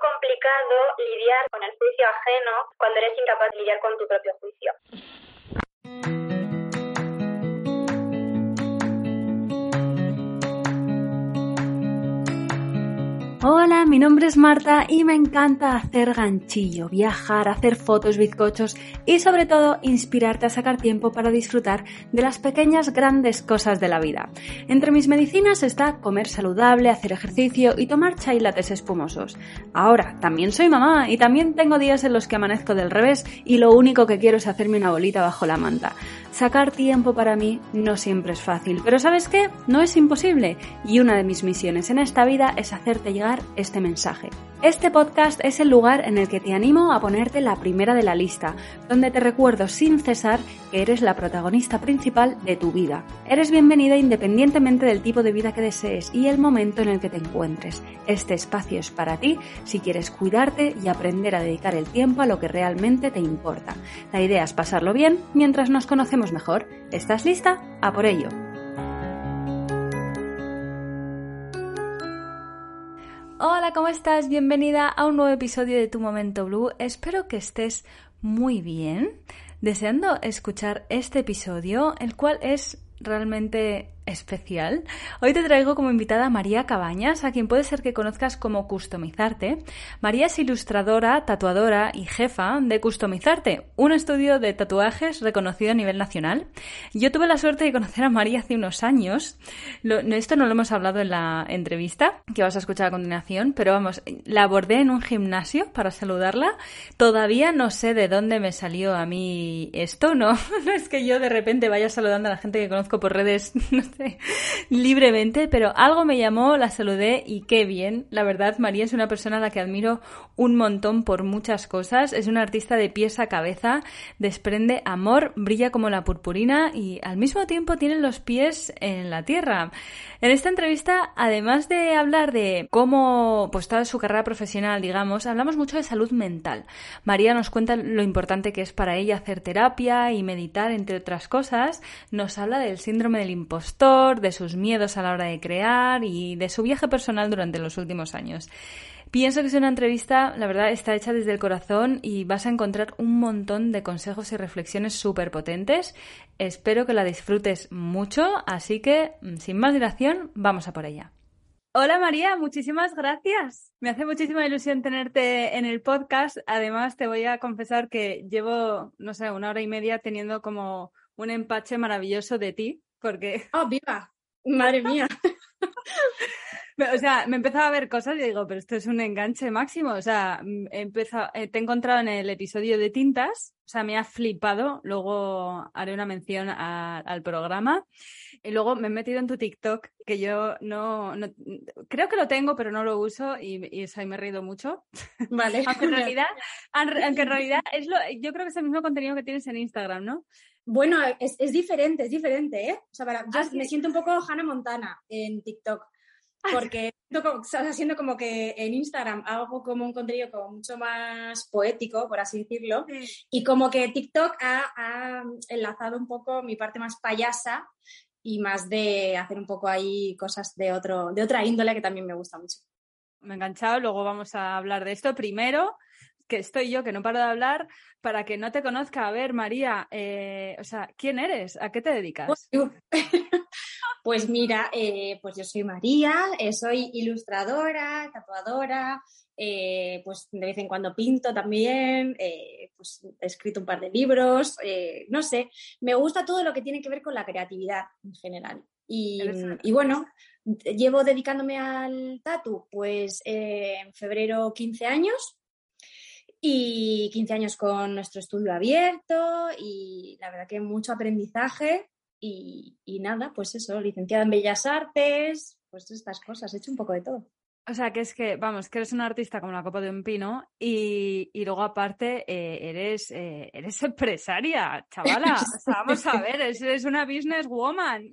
complicado lidiar con el juicio ajeno cuando eres incapaz de lidiar con tu propio juicio. Hola, mi nombre es Marta y me encanta hacer ganchillo, viajar, hacer fotos, bizcochos y sobre todo inspirarte a sacar tiempo para disfrutar de las pequeñas grandes cosas de la vida. Entre mis medicinas está comer saludable, hacer ejercicio y tomar chai espumosos. Ahora, también soy mamá y también tengo días en los que amanezco del revés y lo único que quiero es hacerme una bolita bajo la manta. Sacar tiempo para mí no siempre es fácil, pero ¿sabes qué? No es imposible y una de mis misiones en esta vida es hacerte llegar este mensaje. Este podcast es el lugar en el que te animo a ponerte la primera de la lista, donde te recuerdo sin cesar que eres la protagonista principal de tu vida. Eres bienvenida independientemente del tipo de vida que desees y el momento en el que te encuentres. Este espacio es para ti si quieres cuidarte y aprender a dedicar el tiempo a lo que realmente te importa. La idea es pasarlo bien mientras nos conocemos mejor. ¿Estás lista? A por ello. Hola, ¿cómo estás? Bienvenida a un nuevo episodio de Tu Momento Blue. Espero que estés muy bien, deseando escuchar este episodio, el cual es realmente especial. Hoy te traigo como invitada a María Cabañas, a quien puede ser que conozcas como Customizarte. María es ilustradora, tatuadora y jefa de Customizarte, un estudio de tatuajes reconocido a nivel nacional. Yo tuve la suerte de conocer a María hace unos años. esto no lo hemos hablado en la entrevista que vas a escuchar a continuación, pero vamos, la abordé en un gimnasio para saludarla. Todavía no sé de dónde me salió a mí esto, no, no es que yo de repente vaya saludando a la gente que conozco por redes, libremente, pero algo me llamó, la saludé y qué bien. La verdad, María es una persona a la que admiro un montón por muchas cosas. Es una artista de pies a cabeza, desprende amor, brilla como la purpurina y al mismo tiempo tiene los pies en la tierra. En esta entrevista, además de hablar de cómo, pues toda su carrera profesional, digamos, hablamos mucho de salud mental. María nos cuenta lo importante que es para ella hacer terapia y meditar, entre otras cosas. Nos habla del síndrome del impostor, de sus miedos a la hora de crear y de su viaje personal durante los últimos años. Pienso que es una entrevista, la verdad, está hecha desde el corazón y vas a encontrar un montón de consejos y reflexiones súper potentes. Espero que la disfrutes mucho, así que, mm, sin más dilación, vamos a por ella. Hola María, muchísimas gracias. Me hace muchísima ilusión tenerte en el podcast. Además, te voy a confesar que llevo, no sé, una hora y media teniendo como un empache maravilloso de ti, porque... ¡Oh, viva! Madre mía. O sea, me empezaba a ver cosas y digo, pero esto es un enganche máximo. O sea, mm, empezado, eh, te he encontrado en el episodio de Tintas, o sea, me ha flipado. Luego haré una mención al programa. Y luego me he metido en tu TikTok, que yo no, creo que lo tengo, pero no lo uso y, y eso ahí me he reído mucho. Vale. aunque en realidad, aunque en realidad es lo, yo creo que es el mismo contenido que tienes en Instagram, ¿no? Bueno, es, es diferente, es diferente, ¿eh? O sea, para, yo ah, me siento un poco Hannah Montana en TikTok porque estás haciendo como que en Instagram hago como un contenido como mucho más poético, por así decirlo, y como que TikTok ha, enlazado un poco mi parte más payasa y más de hacer un poco ahí cosas de, otro, de otra índole que también me gusta mucho. Me he enganchado, luego vamos a hablar de esto. Primero, que estoy yo, que no paro de hablar, para que no te conozca. A ver, María, eh, o sea, ¿quién eres? ¿A qué te dedicas? Pues mira, eh, pues yo soy María, eh, soy ilustradora, tatuadora, pues de vez en cuando pinto también, pues he escrito un par de libros, no sé, me gusta todo lo que tiene que ver con la creatividad en general. Y, y bueno, llevo dedicándome al tatu pues en febrero 15 años y 15 años con nuestro estudio abierto y la verdad que mucho aprendizaje y, nada, pues eso, licenciada en Bellas Artes, pues estas cosas, he hecho un poco de todo. O sea, que es que, vamos, que eres una artista como la copa de un pino y, luego aparte eh, eres, eh, eres empresaria, chavala. vamos a ver, eres, una business woman.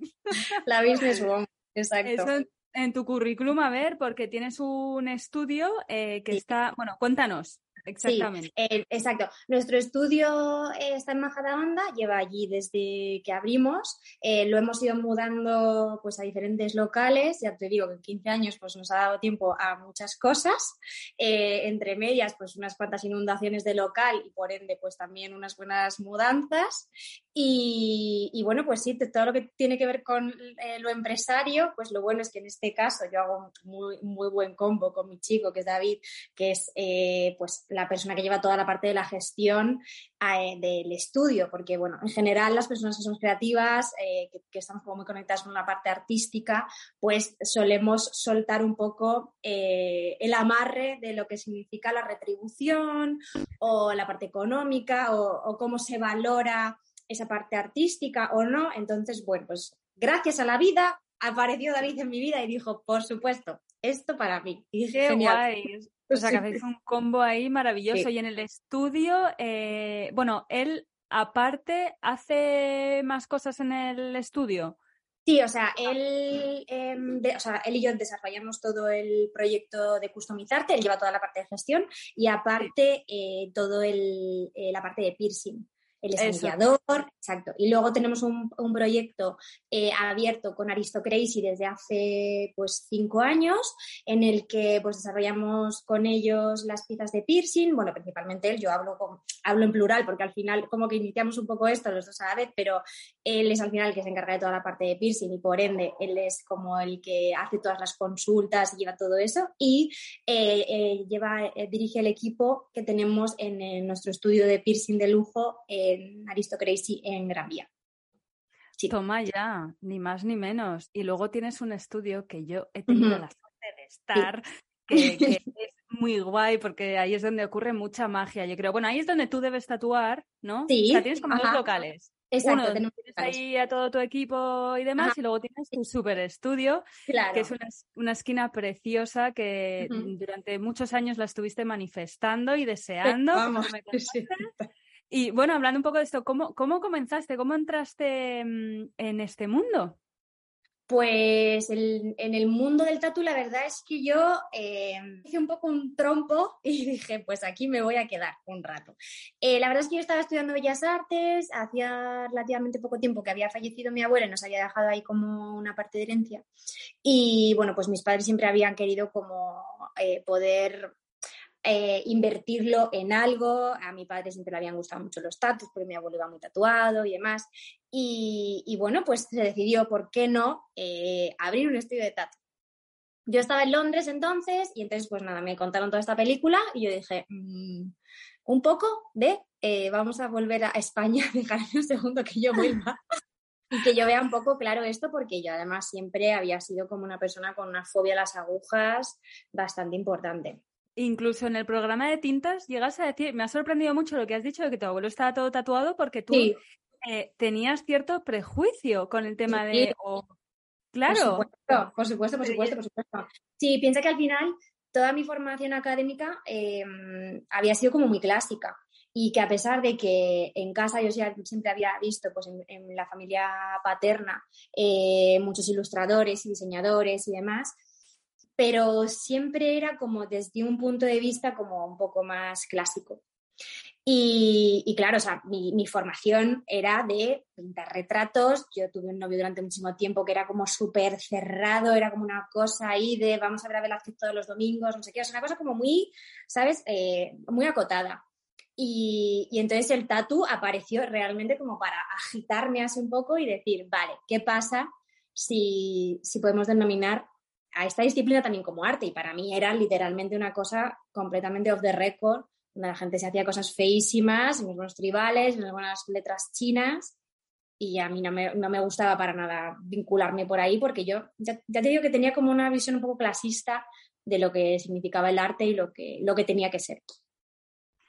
La business woman, exacto. Eso en, tu currículum, a ver, porque tienes un estudio eh, que está, bueno, cuéntanos. Exactamente. Sí, exacto. Nuestro estudio está en Majadahonda, lleva allí desde que abrimos. lo hemos ido mudando pues, a diferentes locales. Ya te digo que en 15 años pues, nos ha dado tiempo a muchas cosas. entre medias, pues unas cuantas inundaciones de local y por ende, pues también unas buenas mudanzas. Y, y bueno, pues sí, todo lo que tiene que ver con lo empresario, pues lo bueno es que en este caso yo hago muy, muy buen combo con mi chico, que es David, que es eh, pues la persona que lleva toda la parte de la gestión eh, del estudio, porque bueno, en general las personas que son creativas, eh, que, estamos como muy conectadas con la parte artística, pues solemos soltar un poco el amarre de lo que significa la retribución o la parte económica o, o cómo se valora esa parte artística o no. Entonces, bueno, pues gracias a la vida apareció David en mi vida y dijo, por supuesto, esto para mí. Y dije, guay. O sea, que hacéis un combo ahí maravilloso. Y en el estudio, eh, bueno, él aparte hace más cosas en el estudio. Sí, o sea, él, em, o sea, él y yo desarrollamos todo el proyecto de customizarte, él lleva toda la parte de gestión y aparte eh, todo el, eh, la parte de piercing el escenillador, exacto. Y luego tenemos un, proyecto eh, abierto con Aristocracy desde hace pues cinco años, en el que pues desarrollamos con ellos las piezas de piercing, bueno, principalmente él, yo hablo, con, hablo en plural porque al final como que iniciamos un poco esto los dos a la vez, pero él es al final el que se encarga de toda la parte de piercing y por ende él es como el que hace todas las consultas y lleva todo eso. Y eh, eh, lleva, dirige el equipo que tenemos en, nuestro estudio de piercing de lujo en Aristocracy en Gran Vía. Toma ya, ni más ni menos. Y luego tienes un estudio que yo he tenido la suerte de estar, que, es muy guay porque ahí es donde ocurre mucha magia, yo creo. Bueno, ahí es donde tú debes tatuar, ¿no? Sí. O sea, tienes como dos locales. Exacto, Uno, tienes ahí a todo tu equipo y demás, y luego tienes tu super estudio, que es una, esquina preciosa que durante muchos años la estuviste manifestando y deseando. Vamos. Y bueno, hablando un poco de esto, ¿cómo, cómo comenzaste? ¿Cómo entraste mm, en este mundo? Pues en el mundo del tatu la verdad es que yo eh, hice un poco un trompo y dije, pues aquí me voy a quedar un rato. Eh, la verdad es que yo estaba estudiando Bellas Artes, hacía relativamente poco tiempo que había fallecido mi abuela y nos había dejado ahí como una parte de herencia. Y bueno, pues mis padres siempre habían querido como eh, poder eh, invertirlo en algo. A mi padre siempre le habían gustado mucho los tatuos porque mi abuelo iba muy tatuado y demás. Y, bueno, pues se decidió, ¿por qué no?, eh, abrir un estudio de tatu. Yo estaba en Londres entonces y entonces pues nada, me contaron toda esta película y yo dije, mm, un poco de, eh, vamos a volver a España, dejarme un segundo que yo vuelva y que yo vea un poco claro esto porque yo además siempre había sido como una persona con una fobia a las agujas bastante importante. Incluso en el programa de tintas llegas a decir, me ha sorprendido mucho lo que has dicho de que tu abuelo estaba todo tatuado porque tú eh, tenías cierto prejuicio con el tema de... Claro. Por supuesto, por supuesto, por supuesto, Sí, piensa que al final toda mi formación académica em, había sido como muy clásica y que a pesar de que en casa yo siempre había visto pues en, la familia paterna eh, muchos ilustradores y diseñadores y demás, pero siempre era como desde un punto de vista como un poco más clásico. Y, claro, o sea, mi, formación era de pintar retratos. Yo tuve un novio durante muchísimo tiempo que era como súper cerrado, era como una cosa ahí de vamos a ver a Velázquez todos los domingos, no sé qué, es una cosa como muy, ¿sabes? Eh, muy acotada. Y, y, entonces el tatu apareció realmente como para agitarme así un poco y decir, vale, ¿qué pasa si, si podemos denominar a esta disciplina también como arte y para mí era literalmente una cosa completamente off the record, donde la gente se hacía cosas feísimas, unos buenos tribales, unas buenas letras chinas y a mí no me, no me, gustaba para nada vincularme por ahí porque yo ya, te digo que tenía como una visión un poco clasista de lo que significaba el arte y lo que, lo que tenía que ser.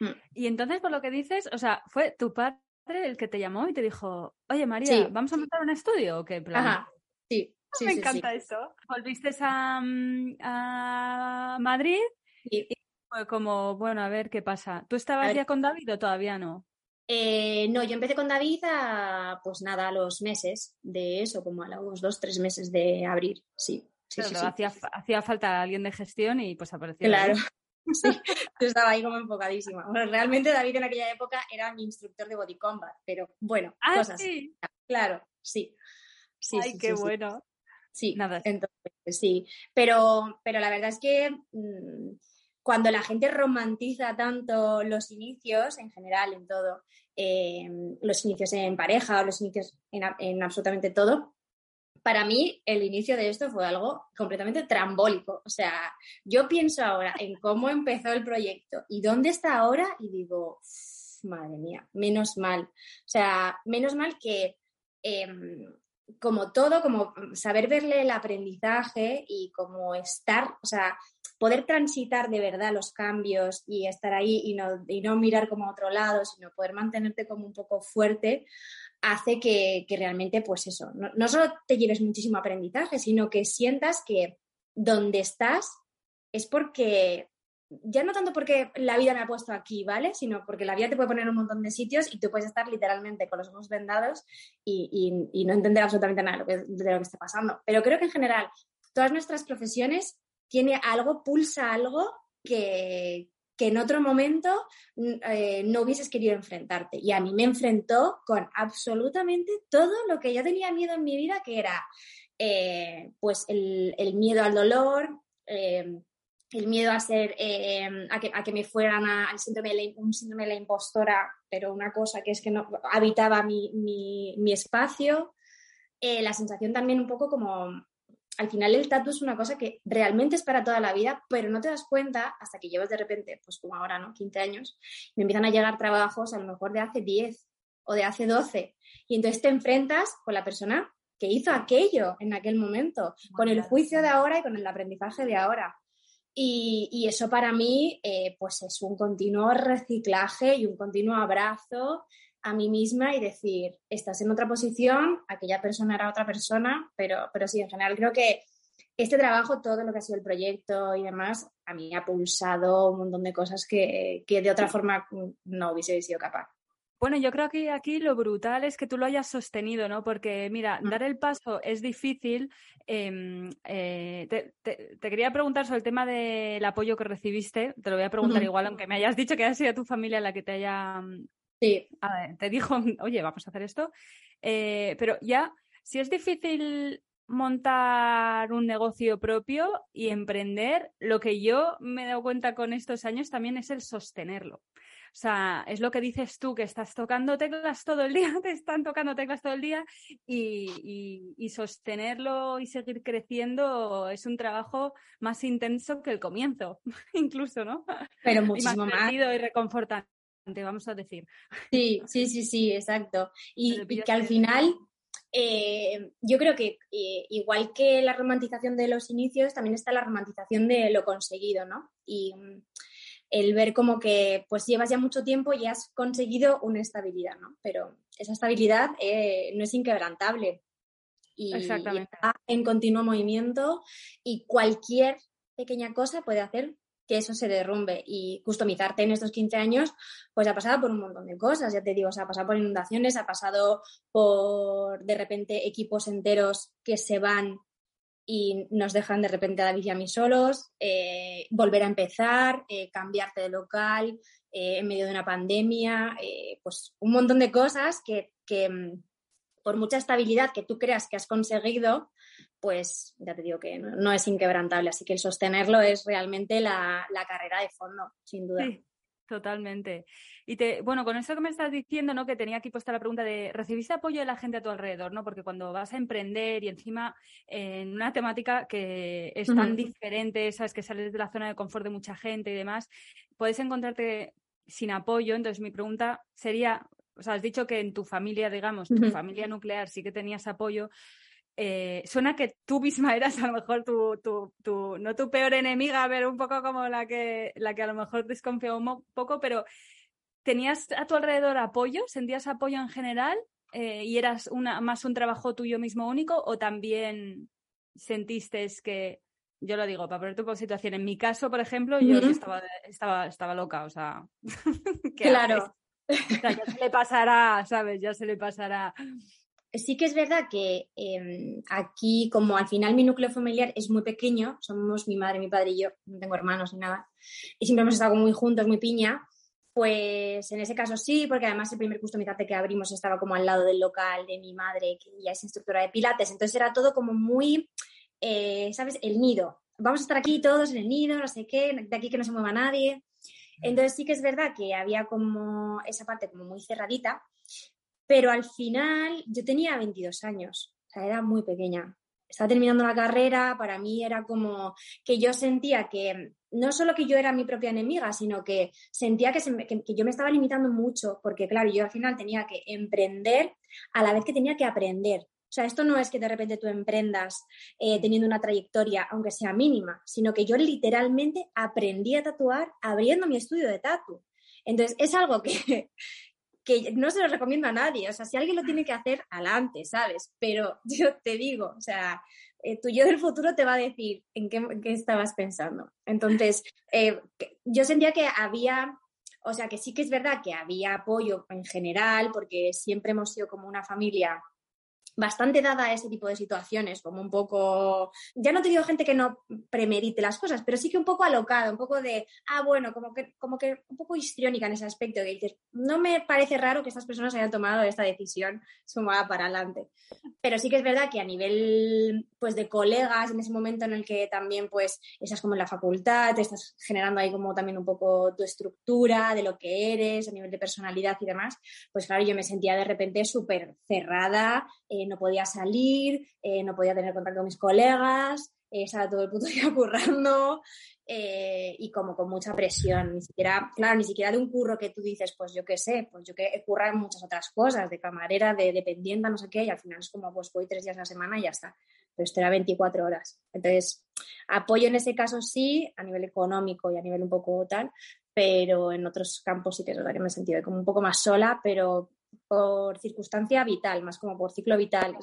Hmm. Y entonces, por lo que dices, o sea, fue tu padre el que te llamó y te dijo, oye María, ¿vamos a montar un estudio o qué plan? Ajá, sí, me encanta eso. Volviste a, mm, a Madrid y fue como, bueno, a ver qué pasa. ¿Tú estabas ya con David o todavía no? Eh, no, yo empecé con David a, pues nada, a los meses de eso, como a los dos, tres meses de abrir, sí. sí, hacía, hacía, falta alguien de gestión y pues apareció. Claro. Sí, Yo estaba ahí como enfocadísima. Bueno, realmente David en aquella época era mi instructor de body combat, pero bueno, ah, cosas. Sí. Claro, sí. sí Ay, qué bueno. Sí, Nada. entonces sí. Pero, pero la verdad es que mm, cuando la gente romantiza tanto los inicios, en general, en todo, em, los inicios en pareja o los inicios en, absolutamente todo, para mí el inicio de esto fue algo completamente trambólico. O sea, yo pienso ahora en cómo empezó el proyecto y dónde está ahora y digo, madre mía, menos mal. O sea, menos mal que em, como todo, como saber verle el aprendizaje y como estar, o sea, poder transitar de verdad los cambios y estar ahí y no, y no mirar como a otro lado, sino poder mantenerte como un poco fuerte, hace que, realmente, pues eso, no, no, solo te lleves muchísimo aprendizaje, sino que sientas que donde estás es porque, ya no tanto porque la vida me ha puesto aquí, ¿vale? Sino porque la vida te puede poner en un montón de sitios y tú puedes estar literalmente con los ojos vendados y, no entender absolutamente nada de lo, que, que está pasando. Pero creo que en general todas nuestras profesiones tiene algo, pulsa algo que, en otro momento eh, no hubieses querido enfrentarte. Y a mí me enfrentó con absolutamente todo lo que yo tenía miedo en mi vida, que era eh, pues el, miedo al dolor, eh, el miedo a ser a, que, me fueran al síndrome de un síndrome de la impostora, pero una cosa que es que no habitaba mi, mi espacio. la sensación también un poco como al final el tatu es una cosa que realmente es para toda la vida, pero no te das cuenta hasta que llevas de repente, pues como ahora, ¿no? 15 años, me empiezan a llegar trabajos a lo mejor de hace 10 o de hace 12. Y entonces te enfrentas con la persona que hizo aquello en aquel momento, con el juicio de ahora y con el aprendizaje de ahora. Y, eso para mí, eh, pues es un continuo reciclaje y un continuo abrazo a mí misma y decir, estás en otra posición, aquella persona era otra persona, pero, pero sí, en general creo que este trabajo, todo lo que ha sido el proyecto y demás, a mí ha pulsado un montón de cosas que, de otra forma no hubiese sido capaz. Bueno, yo creo que aquí lo brutal es que tú lo hayas sostenido, ¿no? Porque, mira, mm. dar el paso es difícil. Em, eh, te, quería preguntar sobre el tema del apoyo que recibiste. Te lo voy a preguntar igual, aunque me hayas dicho que ha sido tu familia la que te haya Sí. te dijo, oye, vamos a hacer esto. Eh, pero ya, si es difícil montar un negocio propio y emprender, lo que yo me he dado cuenta con estos años también es el sostenerlo. O sea, es lo que dices tú, que estás tocando teclas todo el día, te están tocando teclas todo el día y, y, sostenerlo y seguir creciendo es un trabajo más intenso que el comienzo, incluso, ¿no? Pero muchísimo y más. Y reconfortante vamos a decir. Sí, sí, sí, sí, exacto. Y, que al final, eh, yo creo que eh, igual que la romantización de los inicios, también está la romantización de lo conseguido, ¿no? Y mm, el ver como que pues llevas ya mucho tiempo y has conseguido una estabilidad, ¿no? Pero esa estabilidad eh, no es inquebrantable. Y, Exactamente. está en continuo movimiento y cualquier pequeña cosa puede hacer que eso se derrumbe. Y customizarte en estos 15 años, pues ha pasado por un montón de cosas, ya te digo, se ha pasado por inundaciones, ha pasado por de repente equipos enteros que se van y nos dejan de repente a David y a mí solos, eh, volver a empezar, eh, cambiarte de local eh, en medio de una pandemia, pues un montón de cosas que, que mm, por mucha estabilidad que tú creas que has conseguido, pues ya te digo que no, es inquebrantable. Así que el sostenerlo es realmente la, carrera de fondo, sin duda. Sí, totalmente. Y te, bueno, con esto que me estás diciendo, ¿no? Que tenía aquí puesta la pregunta de ¿recibiste apoyo de la gente a tu alrededor? ¿no? Porque cuando vas a emprender y encima en una temática que es tan diferente, sabes que sales de la zona de confort de mucha gente y demás, puedes encontrarte sin apoyo. Entonces mi pregunta sería, o sea, has dicho que en tu familia, digamos, tu familia nuclear sí que tenías apoyo, eh, suena que tú misma eras a lo mejor tu, tu, no tu peor enemiga, pero un poco como la que, la que a lo mejor desconfiaba un poco, pero ¿tenías a tu alrededor apoyo? ¿Sentías apoyo en general? Eh, ¿Y eras una, más un trabajo tuyo mismo único? ¿O también sentiste que, yo lo digo, para poner tu situación, en mi caso, por ejemplo, yo estaba, estaba, estaba loca, o sea, claro. Ya se le pasará, ¿sabes? Ya se le pasará. sí que es verdad que em, aquí, como al final mi núcleo familiar es muy pequeño, somos mi madre, mi padre y yo, no tengo hermanos ni nada, y siempre hemos estado muy juntos, muy piña, pues en ese caso sí, porque además el primer customizante que abrimos estaba como al lado del local de mi madre, que ya es instructora de pilates, entonces era todo como muy, eh, ¿sabes? El nido. Vamos a estar aquí todos en el nido, no sé qué, de aquí que no se mueva nadie. Entonces sí que es verdad que había como esa parte como muy cerradita, pero al final yo tenía 22 años, o sea, era muy pequeña. Estaba terminando la carrera, para mí era como que yo sentía que no solo que yo era mi propia enemiga, sino que sentía que, que, yo me estaba limitando mucho, porque claro, yo al final tenía que emprender a la vez que tenía que aprender. O sea, esto no es que de repente tú emprendas eh, teniendo una trayectoria, aunque sea mínima, sino que yo literalmente aprendí a tatuar abriendo mi estudio de tatu. Entonces, es algo que, que no se lo recomiendo a nadie. O sea, si alguien lo tiene que hacer, adelante, ¿sabes? Pero yo te digo, o sea, eh, tu yo del futuro te va a decir en qué, estabas pensando. Entonces, eh, yo sentía que había, o sea, que sí que es verdad que había apoyo en general, porque siempre hemos sido como una familia bastante dada a ese tipo de situaciones, como un poco, ya no te digo gente que no premedite las cosas, pero sí que un poco alocada, un poco de, ah, bueno, como que, como que un poco histriónica en ese aspecto, que dices, no me parece raro que estas personas hayan tomado esta decisión sumada para adelante. Pero sí que es verdad que a nivel, pues, de colegas, en ese momento en el que también, pues, estás como en la facultad, te estás generando ahí como también un poco tu estructura de lo que eres, a nivel de personalidad y demás, pues claro, yo me sentía de repente súper cerrada, no podía salir, eh, no podía tener contacto con mis colegas, eh, estaba todo el puto día currando eh, y como con mucha presión, ni siquiera, claro, ni siquiera de un curro que tú dices, pues yo qué sé, pues yo que en muchas otras cosas, de camarera, de dependienta, no sé qué, y al final es como, pues voy tres días a la semana y ya está, pero esto era 24 horas. Entonces, apoyo en ese caso sí, a nivel económico y a nivel un poco tal, pero en otros campos sí que es verdad que me he sentido como un poco más sola, pero por circunstancia vital, más como por ciclo vital,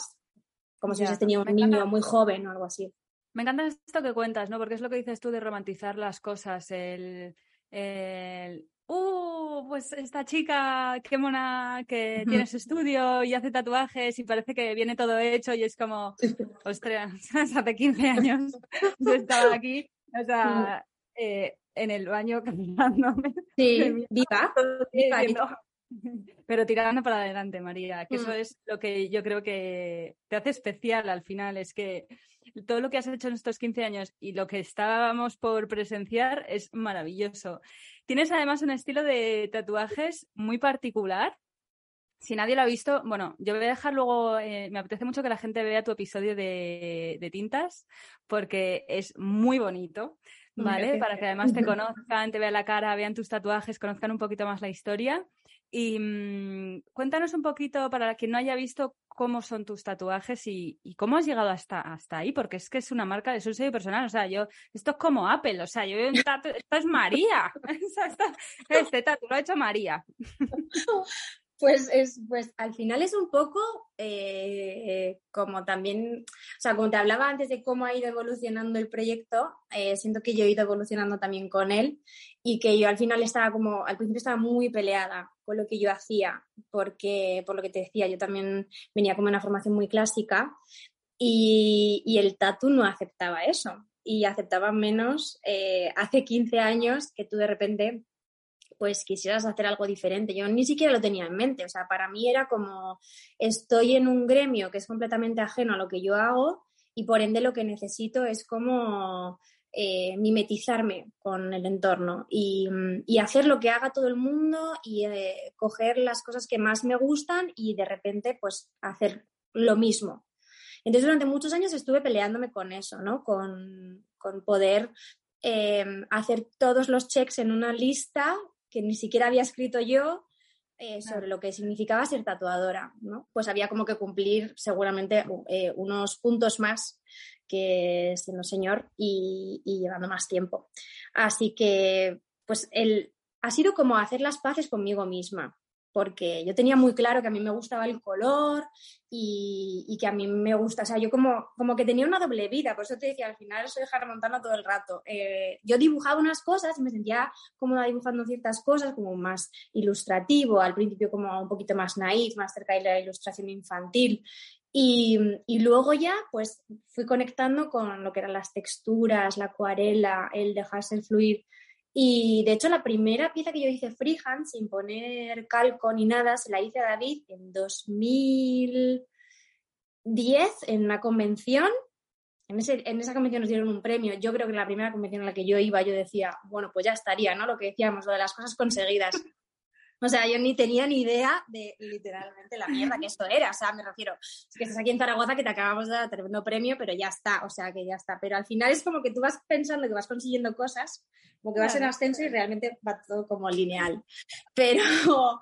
como si hubiese tenido un niño muy joven o algo así. Me encanta esto que cuentas, ¿no? Porque es lo que dices tú de romantizar las cosas, el, el ¡uh! Pues esta chica, qué mona, que tiene su estudio y hace tatuajes y parece que viene todo hecho y es como, ostras, hace 15 años yo estaba aquí, o sea, eh, en el baño cantándome. Sí, viva, viva, pero tirando para adelante, María, que eso mm. es lo que yo creo que te hace especial al final, es que todo lo que has hecho en estos 15 años y lo que estábamos por presenciar es maravilloso. Tienes además un estilo de tatuajes muy particular. Si nadie lo ha visto, bueno, yo voy a dejar luego, eh, me apetece mucho que la gente vea tu episodio de, de tintas porque es muy bonito. ¿vale? Para que además te conozcan, te vean la cara, vean tus tatuajes, conozcan un poquito más la historia. Y mm, cuéntanos un poquito, para quien no haya visto, cómo son tus tatuajes y, cómo has llegado hasta, hasta ahí, porque es que es una marca de su sello personal. O sea, yo, esto es como Apple, o sea, yo veo un tatu, esto es María. este tatu lo ha hecho María. Pues, es, pues al final es un poco eh, como también, o sea, como te hablaba antes de cómo ha ido evolucionando el proyecto, eh, siento que yo he ido evolucionando también con él y que yo al final estaba como, al principio estaba muy peleada con lo que yo hacía, porque por lo que te decía, yo también venía como una formación muy clásica y, el tatu no aceptaba eso y aceptaba menos eh, hace 15 años que tú de repente pues quisieras hacer algo diferente. Yo ni siquiera lo tenía en mente, o sea, para mí era como estoy en un gremio que es completamente ajeno a lo que yo hago y por ende lo que necesito es como eh, mimetizarme con el entorno y, hacer lo que haga todo el mundo y eh, coger las cosas que más me gustan y de repente pues hacer lo mismo. Entonces durante muchos años estuve peleándome con eso, ¿no? Con, poder eh, hacer todos los checks en una lista que ni siquiera había escrito yo eh, sobre lo que significaba ser tatuadora, ¿no? Pues había como que cumplir seguramente eh, unos puntos más que siendo señor y, llevando más tiempo. Así que, pues, el, ha sido como hacer las paces conmigo misma porque yo tenía muy claro que a mí me gustaba el color y, que a mí me gusta, o sea, yo como, como que tenía una doble vida, por eso te decía, al final soy Hannah Montana todo el rato. Eh, yo dibujaba unas cosas y me sentía cómoda dibujando ciertas cosas, como más ilustrativo, al principio como un poquito más naif, más cerca de la ilustración infantil. Y, y, luego ya, pues fui conectando con lo que eran las texturas, la acuarela, el dejarse fluir y de hecho, la primera pieza que yo hice freehand, sin poner calco ni nada, se la hice a David en 2010 en una convención. En, ese, en esa convención nos dieron un premio. Yo creo que la primera convención en la que yo iba, yo decía, bueno, pues ya estaría, ¿no? Lo que decíamos, lo de las cosas conseguidas. O sea, yo ni tenía ni idea de literalmente la mierda que esto era. O sea, me refiero, es que estás aquí en Zaragoza que te acabamos de dar tremendo premio, pero ya está, o sea, que ya está. Pero al final es como que tú vas pensando que vas consiguiendo cosas, como que vas en ascenso y realmente va todo como lineal. Pero,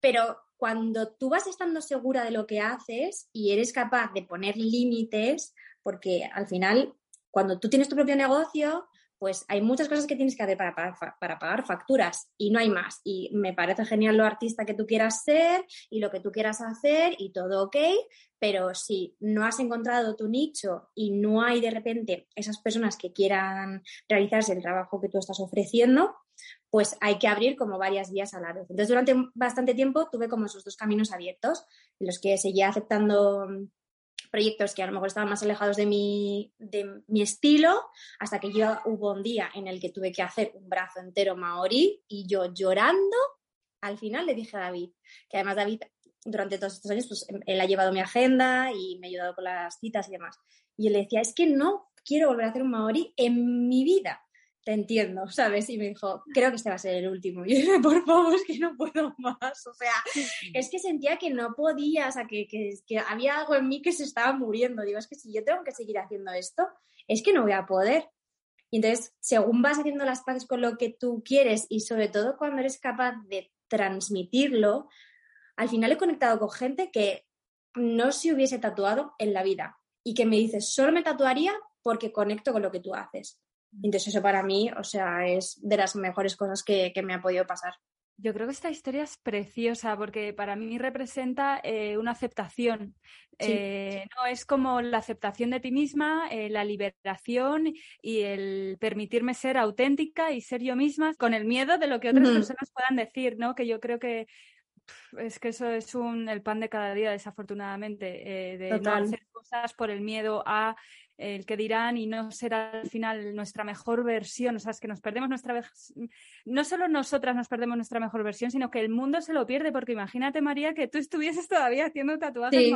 pero cuando tú vas estando segura de lo que haces y eres capaz de poner límites, porque al final, cuando tú tienes tu propio negocio, pues hay muchas cosas que tienes que hacer para pagar, facturas y no hay más. Y me parece genial lo artista que tú quieras ser y lo que tú quieras hacer y todo ok, pero si no has encontrado tu nicho y no hay de repente esas personas que quieran realizarse el trabajo que tú estás ofreciendo, pues hay que abrir como varias vías a la vez. Entonces, durante bastante tiempo tuve como esos dos caminos abiertos, en los que seguía aceptando proyectos que a lo mejor estaban más alejados de mi, de mi estilo, hasta que yo hubo un día en el que tuve que hacer un brazo entero maorí y yo llorando, al final le dije a David, que además David durante todos estos años, pues él ha llevado mi agenda y me ha ayudado con las citas y demás. Y le decía, es que no quiero volver a hacer un maorí en mi vida te entiendo, ¿sabes? Y me dijo, creo que este va a ser el último. Y yo dije, por favor, es que no puedo más. O sea, es que sentía que no podía, o sea, que, que, que, había algo en mí que se estaba muriendo. Digo, es que si yo tengo que seguir haciendo esto, es que no voy a poder. Y entonces, según vas haciendo las paces con lo que tú quieres y sobre todo cuando eres capaz de transmitirlo, al final he conectado con gente que no se hubiese tatuado en la vida y que me dice, solo me tatuaría porque conecto con lo que tú haces. Entonces eso para mí, o sea, es de las mejores cosas que, me ha podido pasar. Yo creo que esta historia es preciosa porque para mí representa eh, una aceptación. Eh, no es como la aceptación de ti misma, eh, la liberación y el permitirme ser auténtica y ser yo misma con el miedo de lo que otras personas puedan decir, ¿no? Que yo creo que es que eso es un, el pan de cada día, desafortunadamente, de no hacer cosas por el miedo a el que dirán y no será al final nuestra mejor versión, o sea, es que nos perdemos nuestra no solo nosotras nos perdemos nuestra mejor versión, sino que el mundo se lo pierde, porque imagínate, María, que tú estuvieses todavía haciendo tatuajes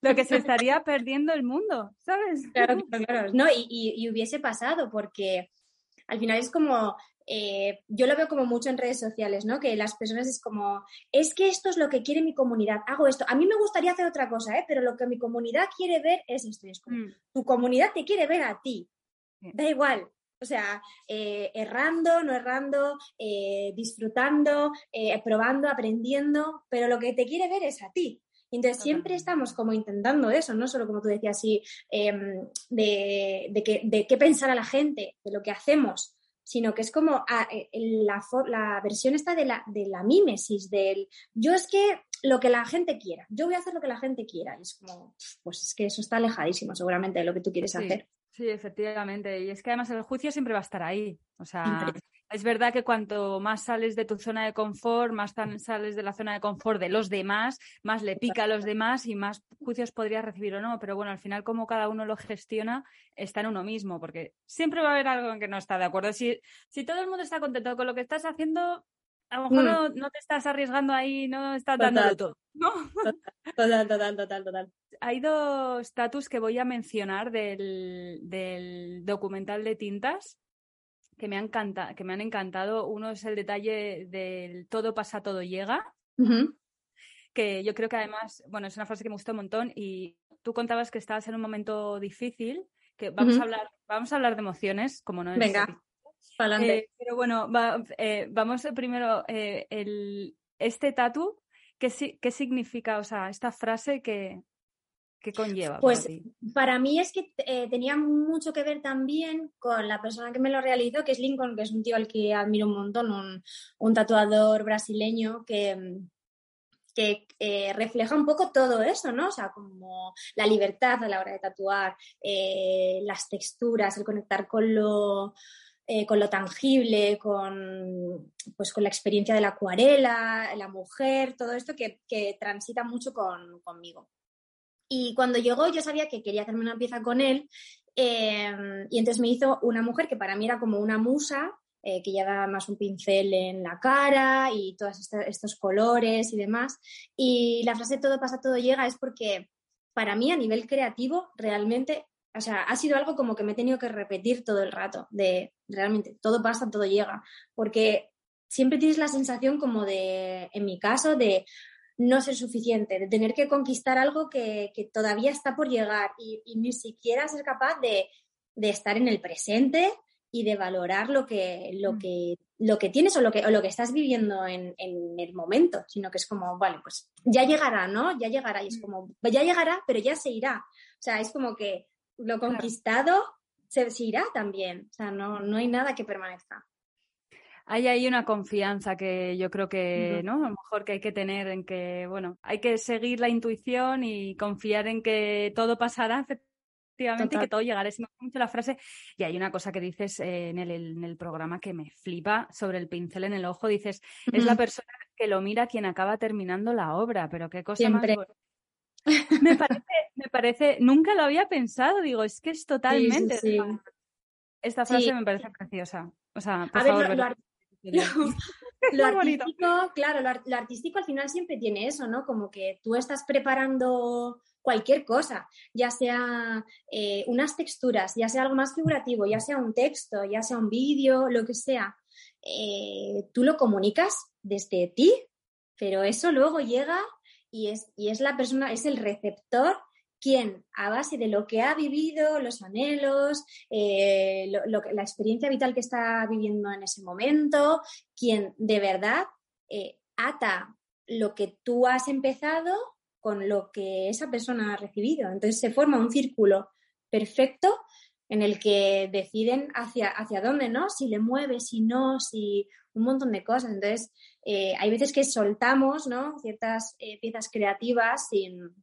lo que se estaría perdiendo el mundo, ¿sabes? Claro, claro, no, y, y hubiese pasado, porque al final es como eh, yo lo veo como mucho en redes sociales, ¿no? Que las personas es como, es que esto es lo que quiere mi comunidad, hago esto. A mí me gustaría hacer otra cosa, ¿eh? Pero lo que mi comunidad quiere ver es esto. Es como, mm. Tu comunidad te quiere ver a ti. Da igual. O sea, eh, errando, no errando, eh, disfrutando, probando, aprendiendo, pero lo que te quiere ver es a ti. Entonces siempre estamos como intentando eso, no solo como tú decías, así, em, de, de, de qué pensar a la gente, de lo que hacemos, sino que es como ah, eh, la, la, versión esta de la, de la mímesis, del yo es que lo que la gente quiera, yo voy a hacer lo que la gente quiera. Y es como, pues es que eso está alejadísimo seguramente de lo que tú quieres hacer. Sí, efectivamente. Y es que además el juicio siempre va a estar ahí. O sea, es verdad que cuanto más sales de tu zona de confort, más sales de la zona de confort de los demás, más le pica a los demás y más juicios podrías recibir o no. Pero bueno, al final, como cada uno lo gestiona, está en uno mismo, porque siempre va a haber algo en que no está de acuerdo. Si, si todo el mundo está contento con lo que estás haciendo, a lo mejor mm. no, te estás arriesgando ahí, no estás dando todo. ¿no? Total, total, total, total. Hay dos estatus que voy a mencionar del, del documental de tintas que me, han que me han encantado. Uno es el detalle del todo pasa, todo llega, que yo creo que además, bueno, es una frase que me gustó un montón y tú contabas que estabas en un momento difícil, que vamos, a, hablar, vamos a hablar de emociones, como no es... Venga, eh, pero bueno, eh, vamos primero, eh, el, este tatu, ¿qué, ¿qué significa? O sea, esta frase que, ¿Qué conlleva? Pues para, ti? para mí es que eh, tenía mucho que ver también con la persona que me lo realizó, que es Lincoln, que es un tío al que admiro un montón, un, un tatuador brasileño que, que eh, refleja un poco todo eso, ¿no? O sea, como la libertad a la hora de tatuar, eh, las texturas, el conectar con lo, eh, con lo tangible, con, pues, con la experiencia de la acuarela, la mujer, todo esto que, que transita mucho con, conmigo. Y cuando llegó yo sabía que quería hacerme una pieza con él eh, y entonces me hizo una mujer que para mí era como una musa, eh, que lleva más un pincel en la cara y todos estos colores y demás. Y la frase todo pasa, todo llega es porque para mí a nivel creativo realmente, o sea, ha sido algo como que me he tenido que repetir todo el rato, de realmente todo pasa, todo llega, porque siempre tienes la sensación como de, en mi caso, de no ser suficiente, de tener que conquistar algo que, que todavía está por llegar y, y, ni siquiera ser capaz de, de, estar en el presente y de valorar lo que, lo Mm. que, lo que tienes o lo que, o lo que estás viviendo en, en, el momento, sino que es como, vale, pues ya llegará, ¿no? Ya llegará y es Mm. como, ya llegará, pero ya se irá. O sea, es como que lo conquistado se, se irá también. O sea, no, no hay nada que permanezca. Hay ahí una confianza que yo creo que, ¿no? A lo mejor que hay que tener en que, bueno, hay que seguir la intuición y confiar en que todo pasará efectivamente y que todo llegará. Es mucho la frase. Y hay una cosa que dices eh, en, el, en, el, programa que me flipa sobre el pincel en el ojo. Dices, uh -huh. es la persona que lo mira quien acaba terminando la obra, pero qué cosa Siempre. más. Me parece, me parece, nunca lo había pensado, digo, es que es totalmente. Sí, sí, sí. Esta frase me parece preciosa. O sea, por A favor, ver, lo, lo, lo artístico, claro, lo, lo, artístico al final siempre tiene eso, ¿no? Como que tú estás preparando cualquier cosa, ya sea eh, unas texturas, ya sea algo más figurativo, ya sea un texto, ya sea un vídeo, lo que sea, eh, tú lo comunicas desde ti, pero eso luego llega y es, y es la persona, es el receptor quien, a base de lo que ha vivido, los anhelos, eh, la experiencia vital que está viviendo en ese momento, quien de verdad eh, ata lo que tú has empezado con lo que esa persona ha recibido. Entonces se forma un círculo perfecto en el que deciden hacia, hacia dónde, ¿no? Si le mueve, si no, si un montón de cosas. Entonces, eh, hay veces que soltamos, ¿no? Ciertas piezas creativas sin,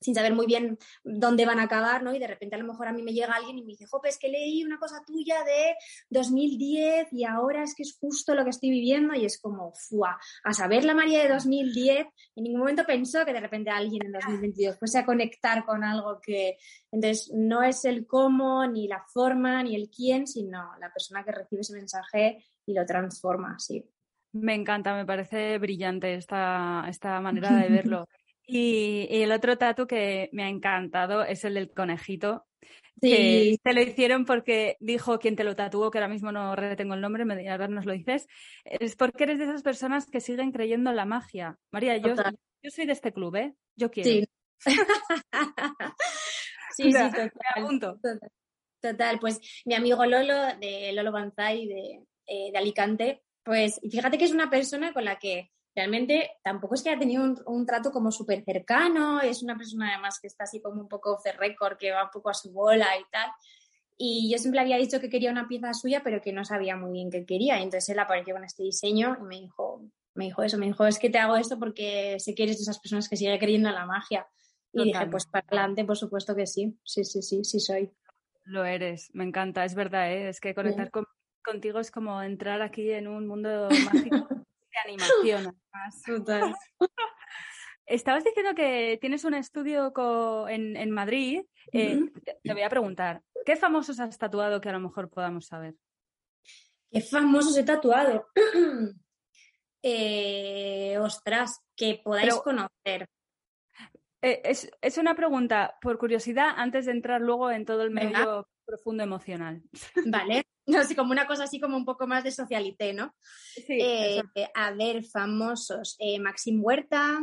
sin saber muy bien dónde van a acabar, ¿no? Y de repente a lo mejor a mí me llega alguien y me dice, jope, es que leí una cosa tuya de 2010 y ahora es que es justo lo que estoy viviendo y es como, ¡fua! A saber la María de 2010, en ningún momento pensó que de repente alguien en 2022 fuese a conectar con algo que... Entonces, no es el cómo, ni la forma, ni el quién, sino la persona que recibe ese mensaje y lo transforma, sí. Me encanta, me parece brillante esta, esta manera de verlo. Y, y, el otro tatu que me ha encantado es el del conejito. Sí. Que te lo hicieron porque dijo quien te lo tatuó, que ahora mismo no retengo el nombre, me, a ver, nos lo dices. Es porque eres de esas personas que siguen creyendo en la magia. María, yo, yo soy de este club, ¿eh? Yo quiero. Sí, sí, o sea, sí, total, total. Total, pues mi amigo Lolo, de Lolo Banzai, de, eh, de Alicante, pues fíjate que es una persona con la que realmente tampoco es que haya tenido un, un trato como súper cercano, es una persona además que está así como un poco off the record, que va un poco a su bola y tal. Y yo siempre había dicho que quería una pieza suya, pero que no sabía muy bien qué quería. Y entonces él apareció con este diseño y me dijo, me dijo eso, me dijo, es que te hago esto porque sé que eres de esas personas que sigue creyendo en la magia. Y Total. dije, pues para adelante, por supuesto que sí, sí, sí, sí, sí soy. Lo eres, me encanta, es verdad, ¿eh? es que conectar con, contigo es como entrar aquí en un mundo mágico de animación. Además. Total. Estabas diciendo que tienes un estudio en, en, Madrid. Eh, uh -huh. te, te voy a preguntar, ¿qué famosos has tatuado que a lo mejor podamos saber? ¿Qué famosos he tatuado? eh, ostras, que podáis Pero, conocer. Eh, es, es, una pregunta por curiosidad antes de entrar luego en todo el medio Venga. profundo emocional. Vale. No sé, como una cosa así como un poco más de socialité, ¿no? Sí, eh, a ver, famosos. Eh, Maxim Huerta,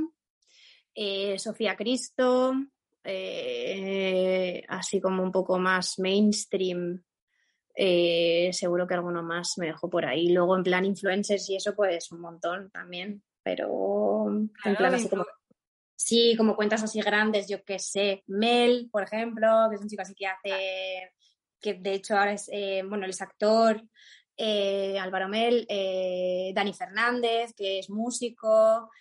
eh, Sofía Cristo, eh, así como un poco más mainstream. Eh, seguro que alguno más me dejo por ahí. Luego, en plan influencers y eso, pues un montón también. Pero claro, en plan así como Sí, como cuentas así grandes, yo qué sé, Mel, por ejemplo, que es un chico así que hace, que de hecho ahora es, eh, bueno, él es actor, eh, Álvaro Mel, eh, Dani Fernández, que es músico,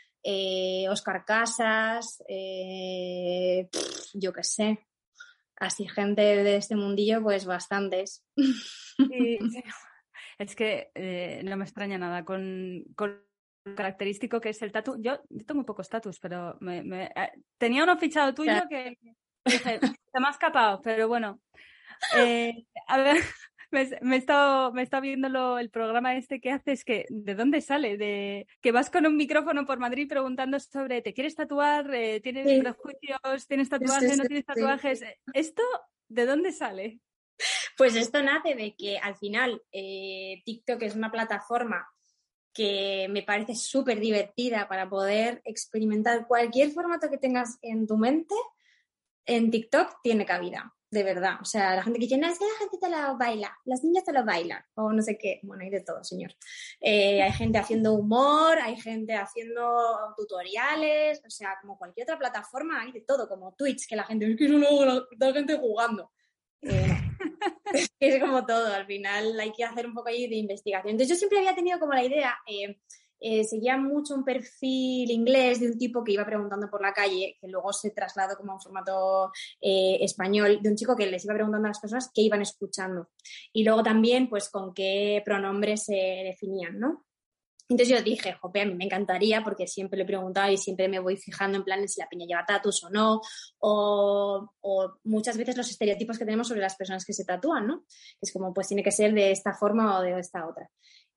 Oscar Casas, yo qué sé, así gente de este mundillo, pues bastantes. Es que no me extraña nada con, con característico que es el tatu. Yo, yo tengo poco estatus, pero me, tenía uno fichado tuyo que se me ha escapado, pero bueno. Eh, a ver, me, me, he estado, me viendo el programa este que haces, que ¿de dónde sale? De que vas con un micrófono por Madrid preguntando sobre ¿te quieres tatuar? Eh, ¿Tienes prejuicios? ¿Tienes tatuajes? ¿No tienes tatuajes? ¿Esto de dónde sale? Pues esto nace de que al final TikTok es una plataforma que me parece súper divertida para poder experimentar cualquier formato que tengas en tu mente, en TikTok tiene cabida, de verdad. O sea, la gente que dice, no, es que la gente te lo baila, las niñas te lo bailan, o no sé qué. Bueno, hay de todo, señor. Eh, hay gente haciendo humor, hay gente haciendo tutoriales, o sea, como cualquier otra plataforma, hay de todo, como Twitch, que la gente, es que solo la gente jugando. Eh, es como todo, al final hay que hacer un poco ahí de investigación. Entonces yo siempre había tenido como la idea, eh, eh, seguía mucho un perfil inglés de un tipo que iba preguntando por la calle, que luego se trasladó como a un formato español, de un chico que les iba preguntando a las personas qué iban escuchando. Y luego también, pues, con qué pronombres se definían, ¿no? Entonces yo dije, jope, a mí me encantaría porque siempre le he preguntado y siempre me voy fijando en plan si la peña lleva tatus o no, o, muchas veces los estereotipos que tenemos sobre las personas que se tatúan, ¿no? Es como, pues tiene que ser de esta forma o de esta otra.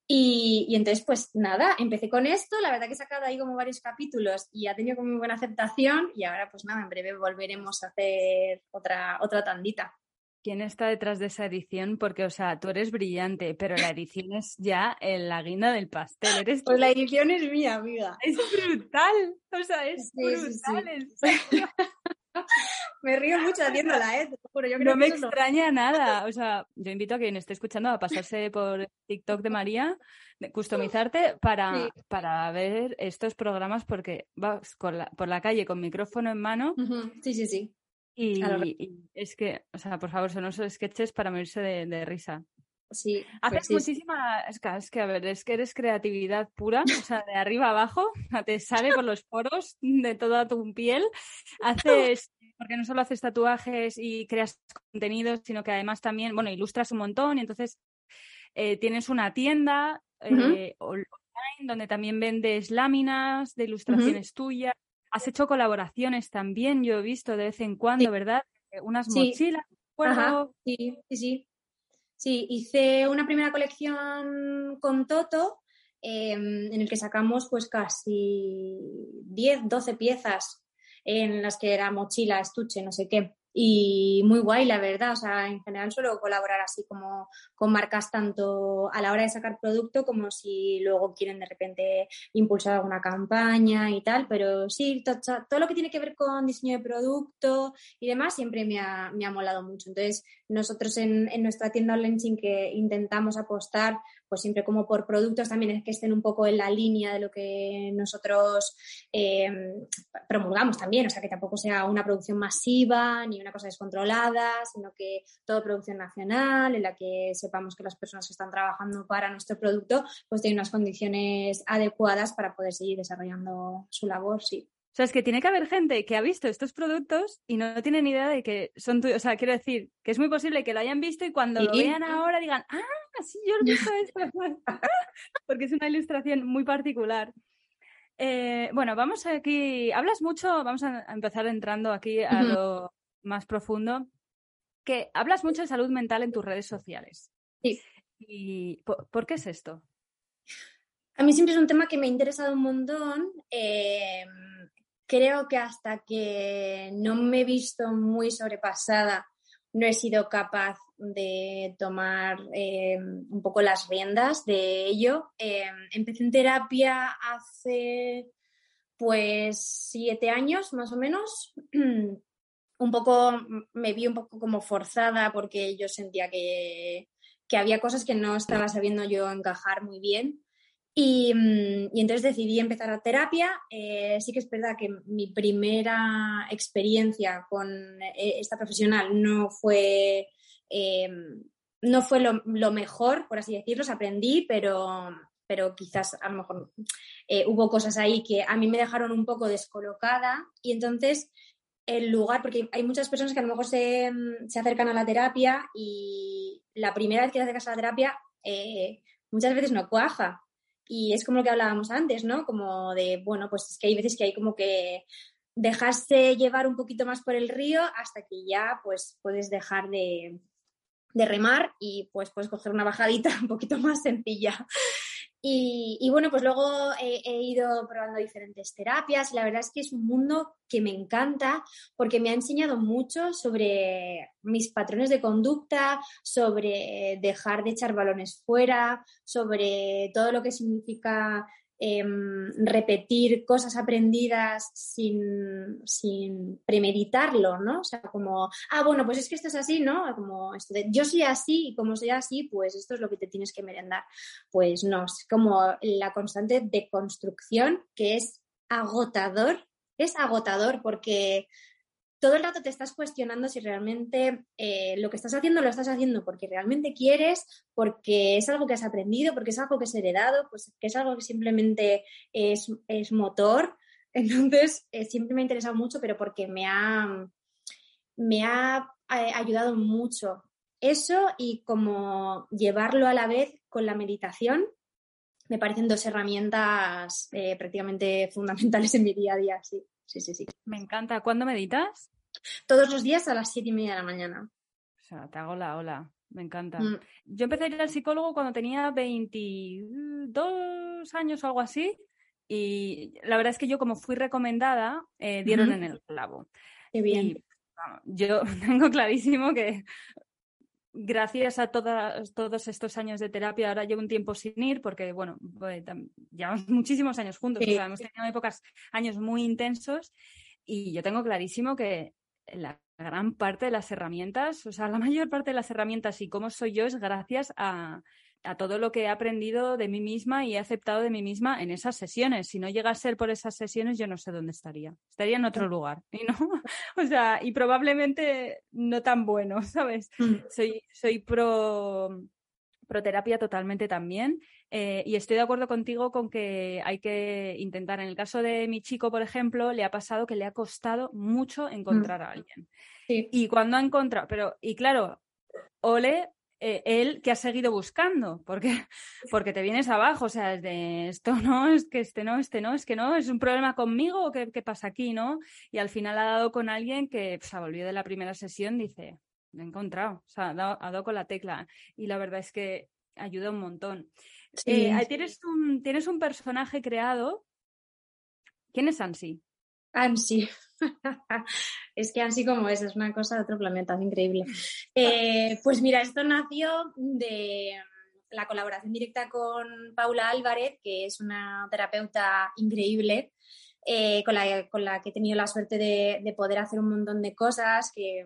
Y, entonces, pues nada, empecé con esto, la verdad que he sacado ahí como varios capítulos y ha tenido como muy buena aceptación y ahora pues nada, en breve volveremos a hacer otra, otra tandita. ¿Quién está detrás de esa edición? Porque, o sea, tú eres brillante, pero la edición es ya la guinda del pastel. Eres pues la edición es mía, amiga. Es brutal. O sea, es brutal. me río mucho haciéndola, ¿eh? no me extraña nada. O sea, yo invito a quien esté escuchando a pasarse por TikTok de María, customizarte para, para ver estos programas porque vas por la calle con micrófono en mano. Sí, sí, sí. Y, es que, o sea, por favor, son unos sketches para morirse de, risa. Sí. Haces pues muchísima. Es que, es que, a ver, es que eres creatividad pura, o sea, de arriba abajo, te sale por los poros de toda tu piel. Haces. Porque no solo haces tatuajes y creas contenidos, sino que además también, bueno, ilustras un montón y entonces eh, tienes una tienda eh, online donde también vendes láminas de ilustraciones tuyas. Has hecho colaboraciones también, yo he visto de vez en cuando, ¿verdad? Eh, unas mochilas. sí, sí, sí. Sí, hice una primera colección con Toto em, en el que sacamos pues casi 10, 12 piezas en las que era mochila, estuche, no sé qué y muy guay, la verdad. O sea, en general suelo colaborar así como con marcas tanto a la hora de sacar producto como si luego quieren de repente impulsar alguna campaña y tal. Pero sí, todo, lo que tiene que ver con diseño de producto y demás siempre me ha, me ha molado mucho. Entonces, nosotros en, en nuestra tienda online que intentamos apostar pues siempre como por productos también es que estén un poco en la línea de lo que nosotros eh, promulgamos también, o sea, que tampoco sea una producción masiva ni una cosa descontrolada, sino que todo producción nacional, en la que sepamos que las personas que están trabajando para nuestro producto pues tienen unas condiciones adecuadas para poder seguir desarrollando su labor, sí. O sea, es que tiene que haber gente que ha visto estos productos y no tiene ni idea de que son tuyos. O sea, quiero decir que es muy posible que lo hayan visto y cuando lo vean ahora digan, ah, sí, yo lo he visto esto. Porque es una ilustración muy particular. Eh, bueno, vamos aquí. Hablas mucho, vamos a empezar entrando aquí a lo más profundo. Que hablas mucho de salud mental en tus redes sociales. Sí. ¿Y por, qué es esto? A mí siempre es un tema que me ha interesado un montón. Eh, creo que hasta que no me he visto muy sobrepasada, no he sido capaz de tomar eh, un poco las riendas de ello. Eh, empecé en terapia hace pues siete años más o menos. un poco me vi un poco como forzada porque yo sentía que, que había cosas que no estaba sabiendo yo encajar muy bien Y, mm, entonces decidí empezar a terapia. Eh, sí que es verdad que mi primera experiencia con esta profesional no fue, eh, no fue lo, mejor, por así decirlo. Aprendí, pero, pero quizás a lo mejor hubo cosas ahí que a mí me dejaron un poco descolocada. Y entonces el lugar, porque hay muchas personas que a lo mejor se, mm, se acercan a la terapia y la primera vez que te acercas a la terapia muchas veces no cuaja y es como lo que hablábamos antes, ¿no? Como de, bueno, pues es que hay veces que hay como que dejarse llevar un poquito más por el río hasta que ya pues puedes dejar de, de remar y pues puedes coger una bajadita un poquito más sencilla. Y, bueno, pues luego he, ido probando diferentes terapias y la verdad es que es un mundo que me encanta porque me ha enseñado mucho sobre mis patrones de conducta, sobre dejar de echar balones fuera, sobre todo lo que significa Em, repetir cosas aprendidas sin, sin, premeditarlo, ¿no? O sea, como, ah, bueno, pues es que esto es así, ¿no? Como esto de, yo soy así y como soy así, pues esto es lo que te tienes que merendar. Pues no, es como la constante deconstrucción que es agotador, es agotador porque todo el rato te estás cuestionando si realmente eh, lo que estás haciendo lo estás haciendo porque realmente quieres, porque es algo que has aprendido, porque es algo que es heredado, pues es algo que simplemente es, motor. Entonces, eh, siempre me ha interesado mucho, pero porque me ha, me ha eh, ayudado mucho eso y como llevarlo a la vez con la meditación, me parecen dos herramientas prácticamente fundamentales en mi día a día, sí. Sí, sí, sí. Me encanta. ¿Cuándo meditas? Todos los días a las siete y media de la mañana. O sea, te hago la ola. Me encanta. Mm. Yo empecé a ir al psicólogo cuando tenía 22 años o algo así. Y la verdad es que yo, como fui recomendada, eh, dieron en el clavo. Qué bien. yo tengo clarísimo que gracias a todos estos años de terapia, ahora llevo un tiempo sin ir porque, bueno, pues, llevamos muchísimos años juntos, hemos tenido épocas, años muy intensos y yo tengo clarísimo que la gran parte de las herramientas, o sea, la mayor parte de las herramientas y cómo soy yo es gracias a, a todo lo que he aprendido de mí misma y he aceptado de mí misma en esas sesiones. Si no llega a ser por esas sesiones, yo no sé dónde estaría. Estaría en otro lugar. Y no, o sea, y probablemente no tan bueno, ¿sabes? Mm. Soy, soy pro, pro terapia totalmente también. Eh, y estoy de acuerdo contigo con que hay que intentar. En el caso de mi chico, por ejemplo, le ha pasado que le ha costado mucho encontrar a alguien. Y cuando ha encontrado, pero, y claro, ole eh, él que ha seguido buscando, porque, porque te vienes abajo, o sea, es de esto no, es que este no, este no, es que no, es un problema conmigo o qué, pasa aquí, ¿no? Y al final ha dado con alguien que se volvió de la primera sesión, dice, me he encontrado, o sea, ha dado, con la tecla. Y la verdad es que ayuda un montón. Eh, tienes, un, tienes un personaje creado. ¿Quién es Ansi? Ansi. es que así como es, es una cosa de otro planeta, es increíble. Eh, pues mira, esto nació de la colaboración directa con Paula Álvarez, que es una terapeuta increíble, eh, con, la, que he tenido la suerte de, poder hacer un montón de cosas, que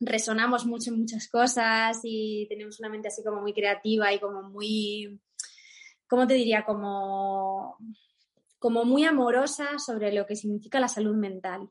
resonamos mucho en muchas cosas y tenemos una mente así como muy creativa y como muy, ¿cómo te diría? Como como muy amorosa sobre lo que significa la salud mental.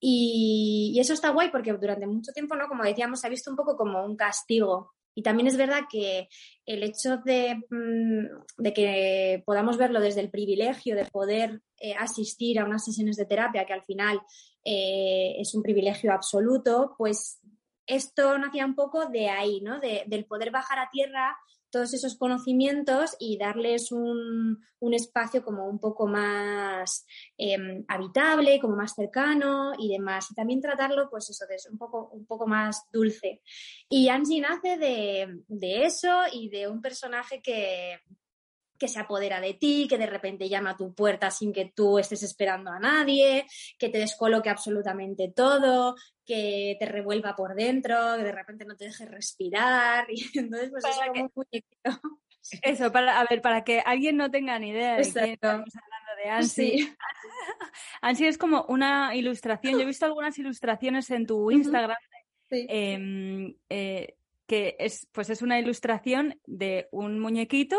Y, eso está guay porque durante mucho tiempo, ¿no? Como decíamos, se ha visto un poco como un castigo. Y también es verdad que el hecho de, mm, que podamos verlo desde el privilegio de poder eh, asistir a unas sesiones de terapia, que al final eh, es un privilegio absoluto, pues esto nacía un poco de ahí, ¿no? del poder bajar a tierra todos esos conocimientos y darles un, espacio como un poco más em, habitable, como más cercano y demás. Y también tratarlo, pues eso, de un poco, un poco más dulce. Y Angie nace de, de eso y de un personaje que, que se apodera de ti, que de repente llama a tu puerta sin que tú estés esperando a nadie, que te descoloque absolutamente todo, que te revuelva por dentro, que de repente no te deje respirar. Y entonces, pues es como muy Eso, para, a ver, para que alguien no tenga ni idea de qué estamos hablando de Ansi. Ansi es como una ilustración. Yo he visto algunas ilustraciones en tu Instagram. Em, eh, que es, pues es una ilustración de un muñequito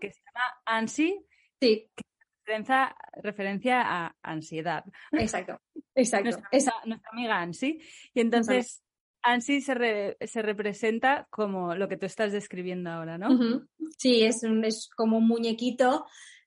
que se llama ANSI, sí. que referencia, referencia a ansiedad. Exacto, exacto. Nuestra, nuestra amiga ANSI. Y entonces ANSI se, se, representa como lo que tú estás describiendo ahora, ¿no? Sí, es, un, es como un muñequito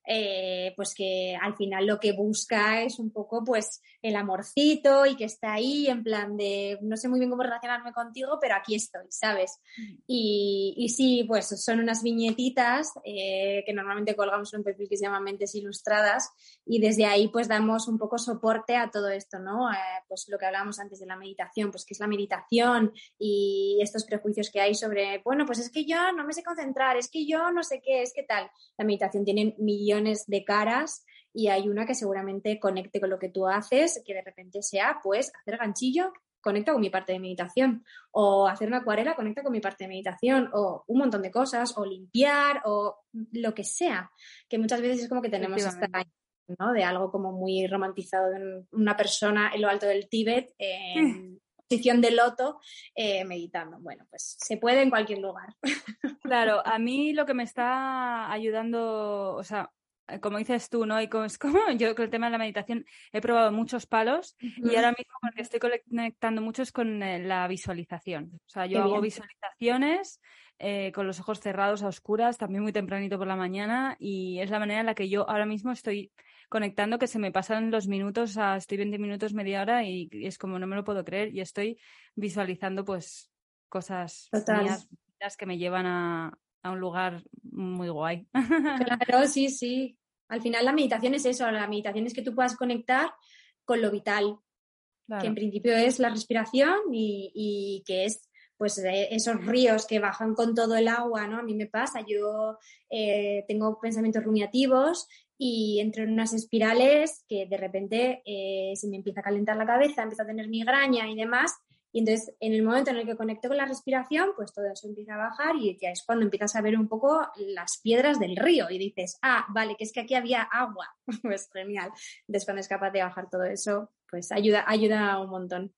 eh, pues que al final lo que busca es un poco pues el amorcito y que está ahí en plan de no sé muy bien cómo relacionarme contigo, pero aquí estoy, ¿sabes? Y, y sí, pues son unas viñetitas eh, que normalmente colgamos en un perfil que se llama Mentes Ilustradas y desde ahí pues damos un poco soporte a todo esto, ¿no? Eh, pues lo que hablábamos antes de la meditación, pues que es la meditación y estos prejuicios que hay sobre, bueno, pues es que yo no me sé concentrar, es que yo no sé qué, es que tal. La meditación tiene millones de caras y hay una que seguramente conecte con lo que tú haces, que de repente sea, pues, hacer ganchillo, conecta con mi parte de meditación, o hacer una acuarela, conecta con mi parte de meditación, o un montón de cosas, o limpiar, o lo que sea, que muchas veces es como que tenemos esta ¿no? de algo como muy romantizado de una persona en lo alto del Tíbet, en posición de loto, eh, meditando. Bueno, pues se puede en cualquier lugar. Claro, a mí lo que me está ayudando, o sea, como dices tú, ¿no? Y como, es como yo con el tema de la meditación he probado muchos palos y ahora mismo porque estoy conectando mucho es con eh, la visualización. O sea, yo hago visualizaciones eh, con los ojos cerrados a oscuras, también muy tempranito por la mañana y es la manera en la que yo ahora mismo estoy conectando que se me pasan los minutos, sea, estoy 20 minutos, media hora y, es como no me lo puedo creer y estoy visualizando pues cosas mías que me llevan a, a un lugar muy guay. Claro, sí, sí. Al final la meditación es eso, la meditación es que tú puedas conectar con lo vital, que en principio es la respiración y, que es pues eh, esos ríos que bajan con todo el agua, ¿no? A mí me pasa, yo eh, tengo pensamientos rumiativos y entro en unas espirales que de repente eh, se me empieza a calentar la cabeza, empiezo a tener migraña y demás, y entonces, en el momento en el que conecto con la respiración, pues todo eso empieza a bajar y ya es cuando empiezas a ver un poco las piedras del río y dices, ah, vale, que es que aquí había agua. pues genial. Entonces, cuando es capaz de bajar todo eso, pues ayuda, ayuda un montón.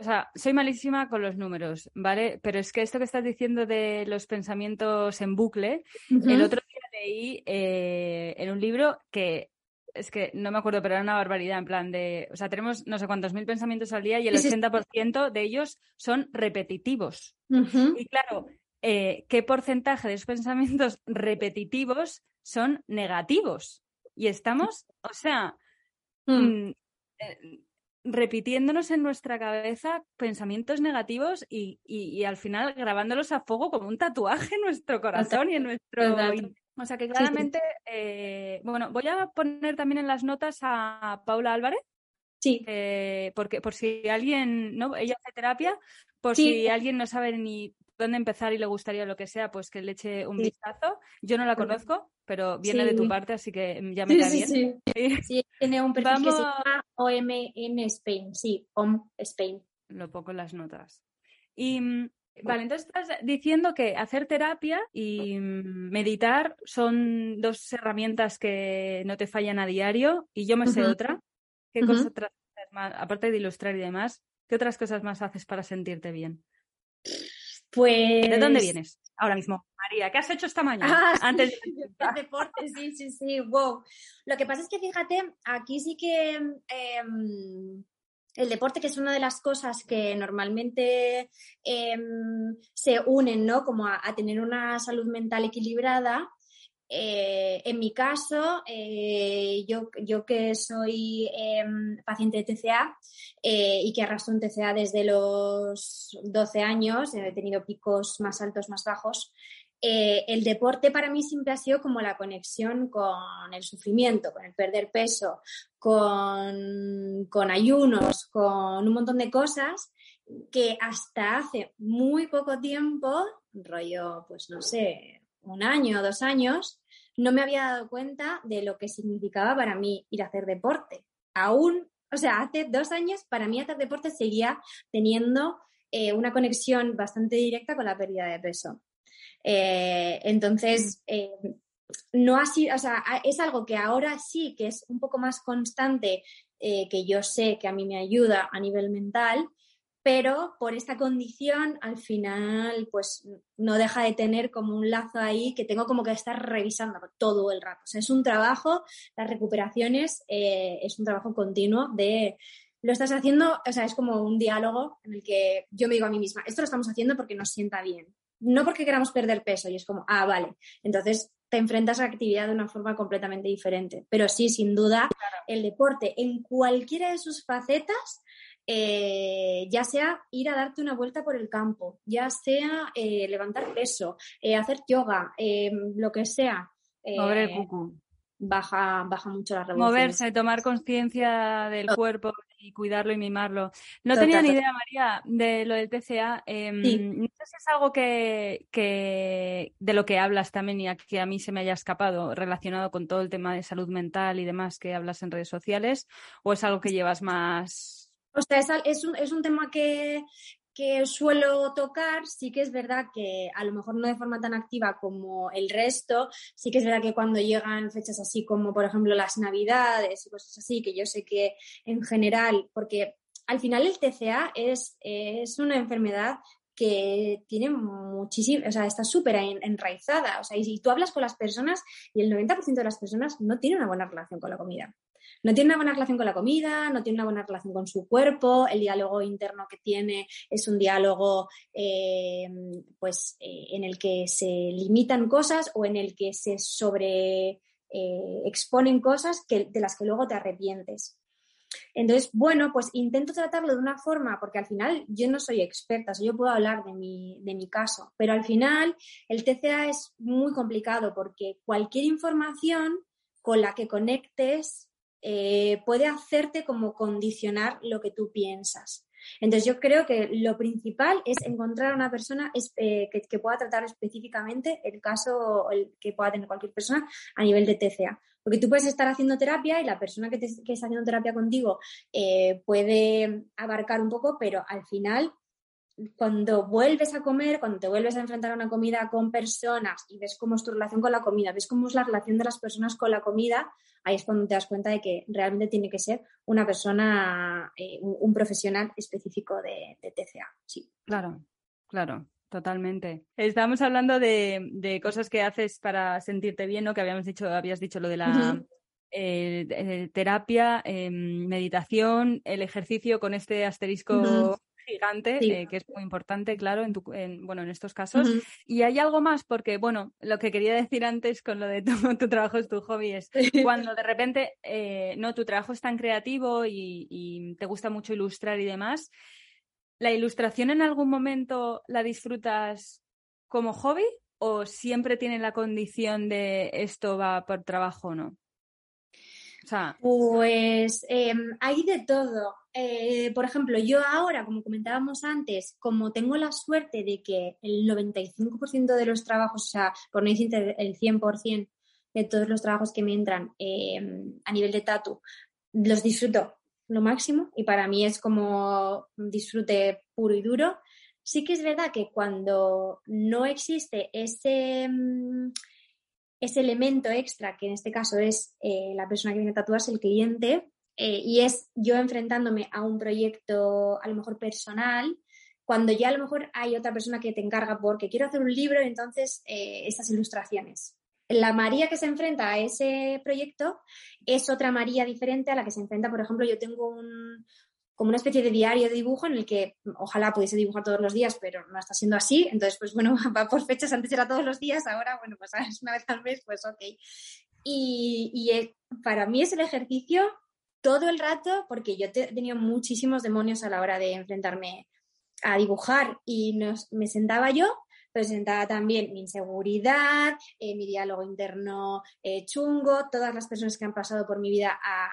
O sea, soy malísima con los números, ¿vale? Pero es que esto que estás diciendo de los pensamientos en bucle, el otro día leí eh, en un libro que es que no me acuerdo, pero era una barbaridad, en plan de, o sea, tenemos no sé cuántos mil pensamientos al día y el 80% de ellos son repetitivos. Y claro, eh, ¿qué porcentaje de esos pensamientos repetitivos son negativos? Y estamos, o sea, mm. Mm, eh, repitiéndonos en nuestra cabeza pensamientos negativos y, y, al final grabándolos a fuego como un tatuaje en nuestro corazón y en nuestro o sea que claramente, eh, bueno, voy a poner también en las notas a Paula Álvarez. Sí. Eh, porque por si alguien, ¿no? Ella hace terapia, por si alguien no sabe ni dónde empezar y le gustaría lo que sea, pues que le eche un vistazo. Yo no la conozco, pero viene de tu parte, así que ya me cae bien. Sí, tiene un perfil que se llama OM en Spain, sí, OM Spain. Lo pongo en las notas. Y mm, Vale, entonces estás diciendo que hacer terapia y meditar son dos herramientas que no te fallan a diario y yo me sé otra. ¿Qué cosas más, aparte de ilustrar y demás, qué otras cosas más haces para sentirte bien? Pues... ¿De dónde vienes ahora mismo? María, ¿qué has hecho esta mañana? Ah, Antes de... deporte, sí, sí, sí, wow. Lo que pasa es que fíjate, aquí sí que em, el deporte, que es una de las cosas que normalmente em, se unen, ¿no? Como a, tener una salud mental equilibrada. Eh, en mi caso, eh, yo, yo, que soy em, paciente de TCA eh, y que arrastro un TCA desde los 12 años, he tenido picos más altos, más bajos, eh, el deporte para mí siempre ha sido como la conexión con el sufrimiento, con el perder peso, con, ayunos, con un montón de cosas que hasta hace muy poco tiempo, rollo, pues no sé, un año o dos años, no me había dado cuenta de lo que significaba para mí ir a hacer deporte. Aún, o sea, hace dos años para mí hacer deporte seguía teniendo eh, una conexión bastante directa con la pérdida de peso. Eh, entonces, eh, no ha sido, o sea, es algo que ahora sí que es un poco más constante, eh, que yo sé que a mí me ayuda a nivel mental, pero por esta condición al final pues no deja de tener como un lazo ahí que tengo como que estar revisando todo el rato. O sea, es un trabajo, las recuperaciones eh, es un trabajo continuo de lo estás haciendo, o sea, es como un diálogo en el que yo me digo a mí misma, esto lo estamos haciendo porque nos sienta bien, no porque queramos perder peso y es como, ah, vale, entonces te enfrentas a la actividad de una forma completamente diferente. Pero sí, sin duda, el deporte en cualquiera de sus facetas eh, ya sea ir a darte una vuelta por el campo, ya sea eh, levantar peso, eh, hacer yoga, lo que sea. El cucu. Baja, baja mucho la revolución. Moverse, tomar conciencia del cuerpo y cuidarlo y mimarlo. No tenía ni idea, María, de lo del TCA. Em, no sé si es algo que, que, de lo que hablas también y que a mí se me haya escapado relacionado con todo el tema de salud mental y demás que hablas en redes sociales, o es algo que llevas más o sea, es, un, es un tema que, que suelo tocar, sí que es verdad que a lo mejor no de forma tan activa como el resto, sí que es verdad que cuando llegan fechas así como por ejemplo las navidades y cosas así, que yo sé que en general, porque al final el TCA es, es una enfermedad que tiene muchísimo, o sea, está súper enraizada, o sea, y, tú hablas con las personas y el 90% de las personas no tiene una buena relación con la comida no tiene una buena relación con la comida, no tiene una buena relación con su cuerpo, el diálogo interno que tiene es un diálogo eh, pues, eh, en el que se limitan cosas o en el que se sobre eh, exponen cosas que, de las que luego te arrepientes. Entonces, bueno, pues intento tratarlo de una forma, porque al final yo no soy experta, yo puedo hablar de mi, de mi caso, pero al final el TCA es muy complicado porque cualquier información con la que conectes eh, puede hacerte como condicionar lo que tú piensas. Entonces yo creo que lo principal es encontrar a una persona eh, que, pueda tratar específicamente el caso el que pueda tener cualquier persona a nivel de TCA. Porque tú puedes estar haciendo terapia y la persona que, está haciendo terapia contigo eh, puede abarcar un poco, pero al final cuando vuelves a comer, cuando te vuelves a enfrentar a una comida con personas y ves cómo es tu relación con la comida, ves cómo es la relación de las personas con la comida, ahí es cuando te das cuenta de que realmente tiene que ser una persona, eh, un, profesional específico de, TCA. Sí. Claro, claro. Totalmente. Estamos hablando de, cosas que haces para sentirte bien, ¿no? Que habíamos dicho, habías dicho lo de la eh, terapia, em, meditación, el ejercicio con este asterisco gigante, eh, que es muy importante, claro, en, tu, bueno, en estos casos. Y hay algo más, porque, bueno, lo que quería decir antes con lo de tu, tu trabajo es tu hobby, es cuando de repente, eh, no, tu trabajo es tan creativo y, te gusta mucho ilustrar y demás, ¿la ilustración en algún momento la disfrutas como hobby o siempre tiene la condición de esto va por trabajo o no? Pues em, hay de todo. Eh, por ejemplo, yo ahora, como comentábamos antes, como tengo la suerte de que el 95% de los trabajos, o sea, por no decir el 100% de todos los trabajos que me entran em, a nivel de tatu, los disfruto lo máximo y para mí es como disfrute puro y duro. Sí que es verdad que cuando no existe ese, em, ese elemento extra, que en este caso es eh, la persona que viene a tatuarse, el cliente, eh, y es yo enfrentándome a un proyecto a lo mejor personal, cuando ya a lo mejor hay otra persona que te encarga porque quiero hacer un libro, entonces eh, estas ilustraciones. La María que se enfrenta a ese proyecto es otra María diferente a la que se enfrenta, por ejemplo, yo tengo un, como una especie de diario de dibujo en el que ojalá pudiese dibujar todos los días, pero no está siendo así. Entonces, pues bueno, va por fechas, antes era todos los días, ahora, bueno, pues es una vez al mes, pues ok. Y, eh, para mí es el ejercicio todo el rato, porque yo he tenido muchísimos demonios a la hora de enfrentarme a dibujar y me sentaba yo presentaba también mi inseguridad, eh, mi diálogo interno eh, chungo, todas las personas que han pasado por mi vida a,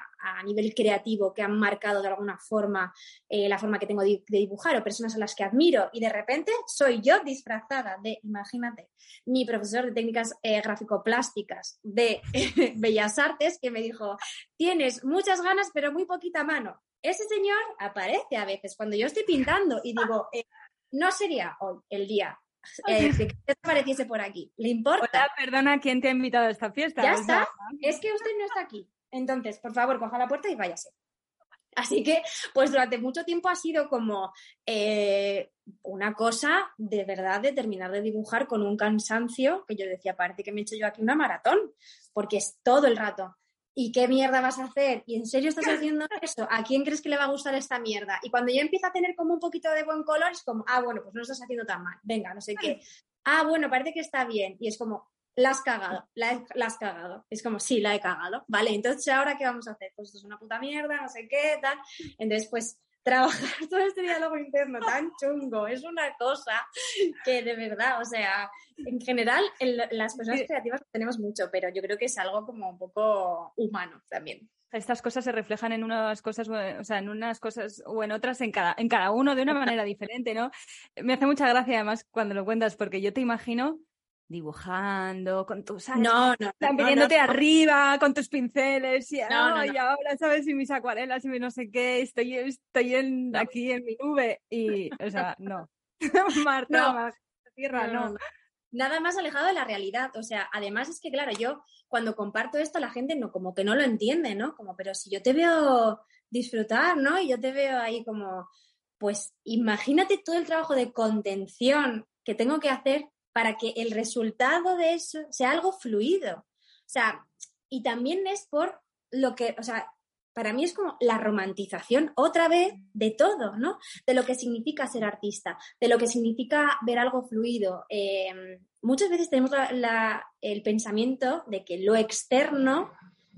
nivel creativo, que han marcado de alguna forma eh, la forma que tengo de, dibujar o personas a las que admiro y de repente soy yo disfrazada de, imagínate, mi profesor de técnicas gráfico-plásticas de Bellas Artes que me dijo, tienes muchas ganas pero muy poquita mano. Ese señor aparece a veces cuando yo estoy pintando y digo, no sería hoy el día eh, que apareciese por aquí. ¿Le importa? perdona, ¿quién te ha invitado a esta fiesta? Ya está. Es que usted no está aquí. Entonces, por favor, coja la puerta y váyase. Así que, pues durante mucho tiempo ha sido como eh, una cosa de verdad de terminar de dibujar con un cansancio que yo decía, parece que me he hecho yo aquí una maratón, porque es todo el rato. ¿Y qué mierda vas a hacer? ¿Y en serio estás haciendo eso? ¿A quién crees que le va a gustar esta mierda? Y cuando yo empiezo a tener como un poquito de buen color, es como, ah, bueno, pues no estás haciendo tan mal. Venga, no sé qué. Ah, bueno, parece que está bien. Y es como, la has cagado, la, has cagado. Es como, sí, la he cagado. Vale, entonces ahora qué vamos a hacer? Pues esto es una puta mierda, no sé qué, tal. Entonces, pues trabajar todo este diálogo interno tan chungo es una cosa que de verdad, o sea, en general las personas creativas tenemos mucho, pero yo creo que es algo como un poco humano también. Estas cosas se reflejan en unas cosas, o sea, en unas cosas o en otras en cada, en cada uno de una manera diferente, ¿no? Me hace mucha gracia además cuando lo cuentas, porque yo te imagino dibujando, con tus no, no, no, arriba, con tus pinceles, y, ahora, ¿sabes? Y mis acuarelas y no sé qué, estoy, estoy en, aquí en mi nube, y, o sea, no. Marta, tierra, no. Nada más alejado de la realidad, o sea, además es que, claro, yo cuando comparto esto, la gente no, como que no lo entiende, ¿no? Como, pero si yo te veo disfrutar, ¿no? Y yo te veo ahí como, pues imagínate todo el trabajo de contención que tengo que hacer para que el resultado de eso sea algo fluido. O sea, y también es por lo que, o sea, para mí es como la romantización otra vez de todo, ¿no? De lo que significa ser artista, de lo que significa ver algo fluido. Eh, muchas veces tenemos el pensamiento de que lo externo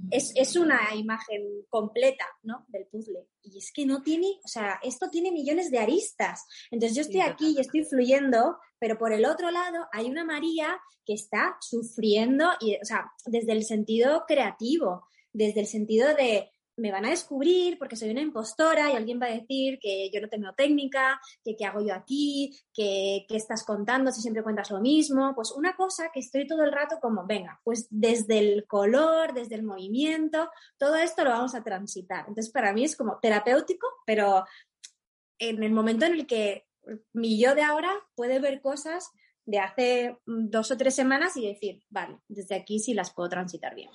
es, una imagen completa, ¿no? Del puzzle. Y es que no tiene, o sea, esto tiene millones de aristas. Entonces yo estoy aquí y estoy fluyendo, pero por el otro lado hay una María que está sufriendo, y, o sea, desde el sentido creativo, desde el sentido de me van a descubrir porque soy una impostora y alguien va a decir que yo no tengo técnica, que qué hago yo aquí, que qué estás contando si siempre cuentas lo mismo. Pues una cosa que estoy todo el rato como, venga, pues desde el color, desde el movimiento, todo esto lo vamos a transitar. Entonces para mí es como terapéutico, pero en el momento en el que mi yo de ahora puede ver cosas de hace dos o tres semanas y decir, vale, desde aquí sí las puedo transitar bien.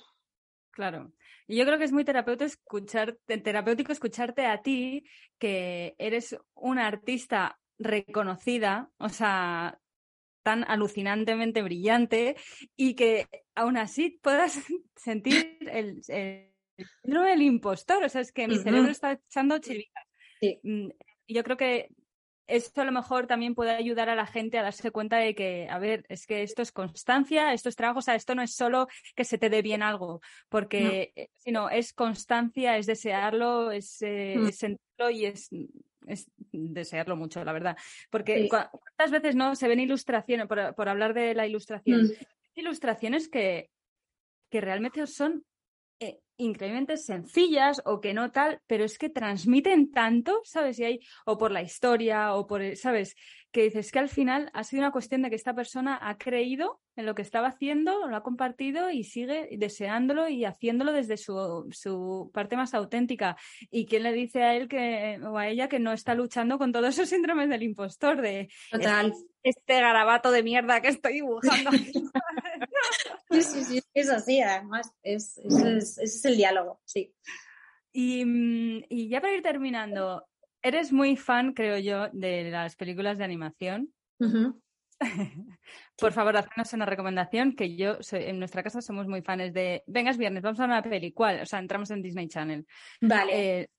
Claro. Y yo creo que es muy terapéutico, escuchar, terapéutico escucharte a ti, que eres una artista reconocida, o sea, tan alucinantemente brillante, y que aún así puedas sentir el, el, impostor. O sea, es que mi cerebro está echando chiritas. Sí. Mm, yo creo que esto a lo mejor también puede ayudar a la gente a darse cuenta de que, a ver, es que esto es constancia, esto es trabajo, o sea, esto no es solo que se te dé bien algo, porque, eh, sino es constancia, es desearlo, es, eh, mm. sentirlo y es, es, desearlo mucho, la verdad. Porque cuántas veces no se ven ilustraciones, por, hablar de la ilustración, mm. ilustraciones que, que realmente son increíblemente sencillas o que no tal, pero es que transmiten tanto, ¿sabes? Y hay, o por la historia, o por, ¿sabes? Que dices que al final ha sido una cuestión de que esta persona ha creído en lo que estaba haciendo, lo ha compartido y sigue deseándolo y haciéndolo desde su, su parte más auténtica. ¿Y quién le dice a él que, o a ella que no está luchando con todos esos síndromes del impostor de Total. este garabato de mierda que estoy dibujando? Sí, sí, sí, es así, además, es, ese es el diálogo, sí. Mm, y, ya para ir terminando, eres muy fan, creo yo, de las películas de animación. Por favor, haznos una recomendación que yo, en nuestra casa somos muy fans de, vengas viernes, vamos a una peli, ¿cuál? O sea, entramos en Disney Channel. Vale. Eh,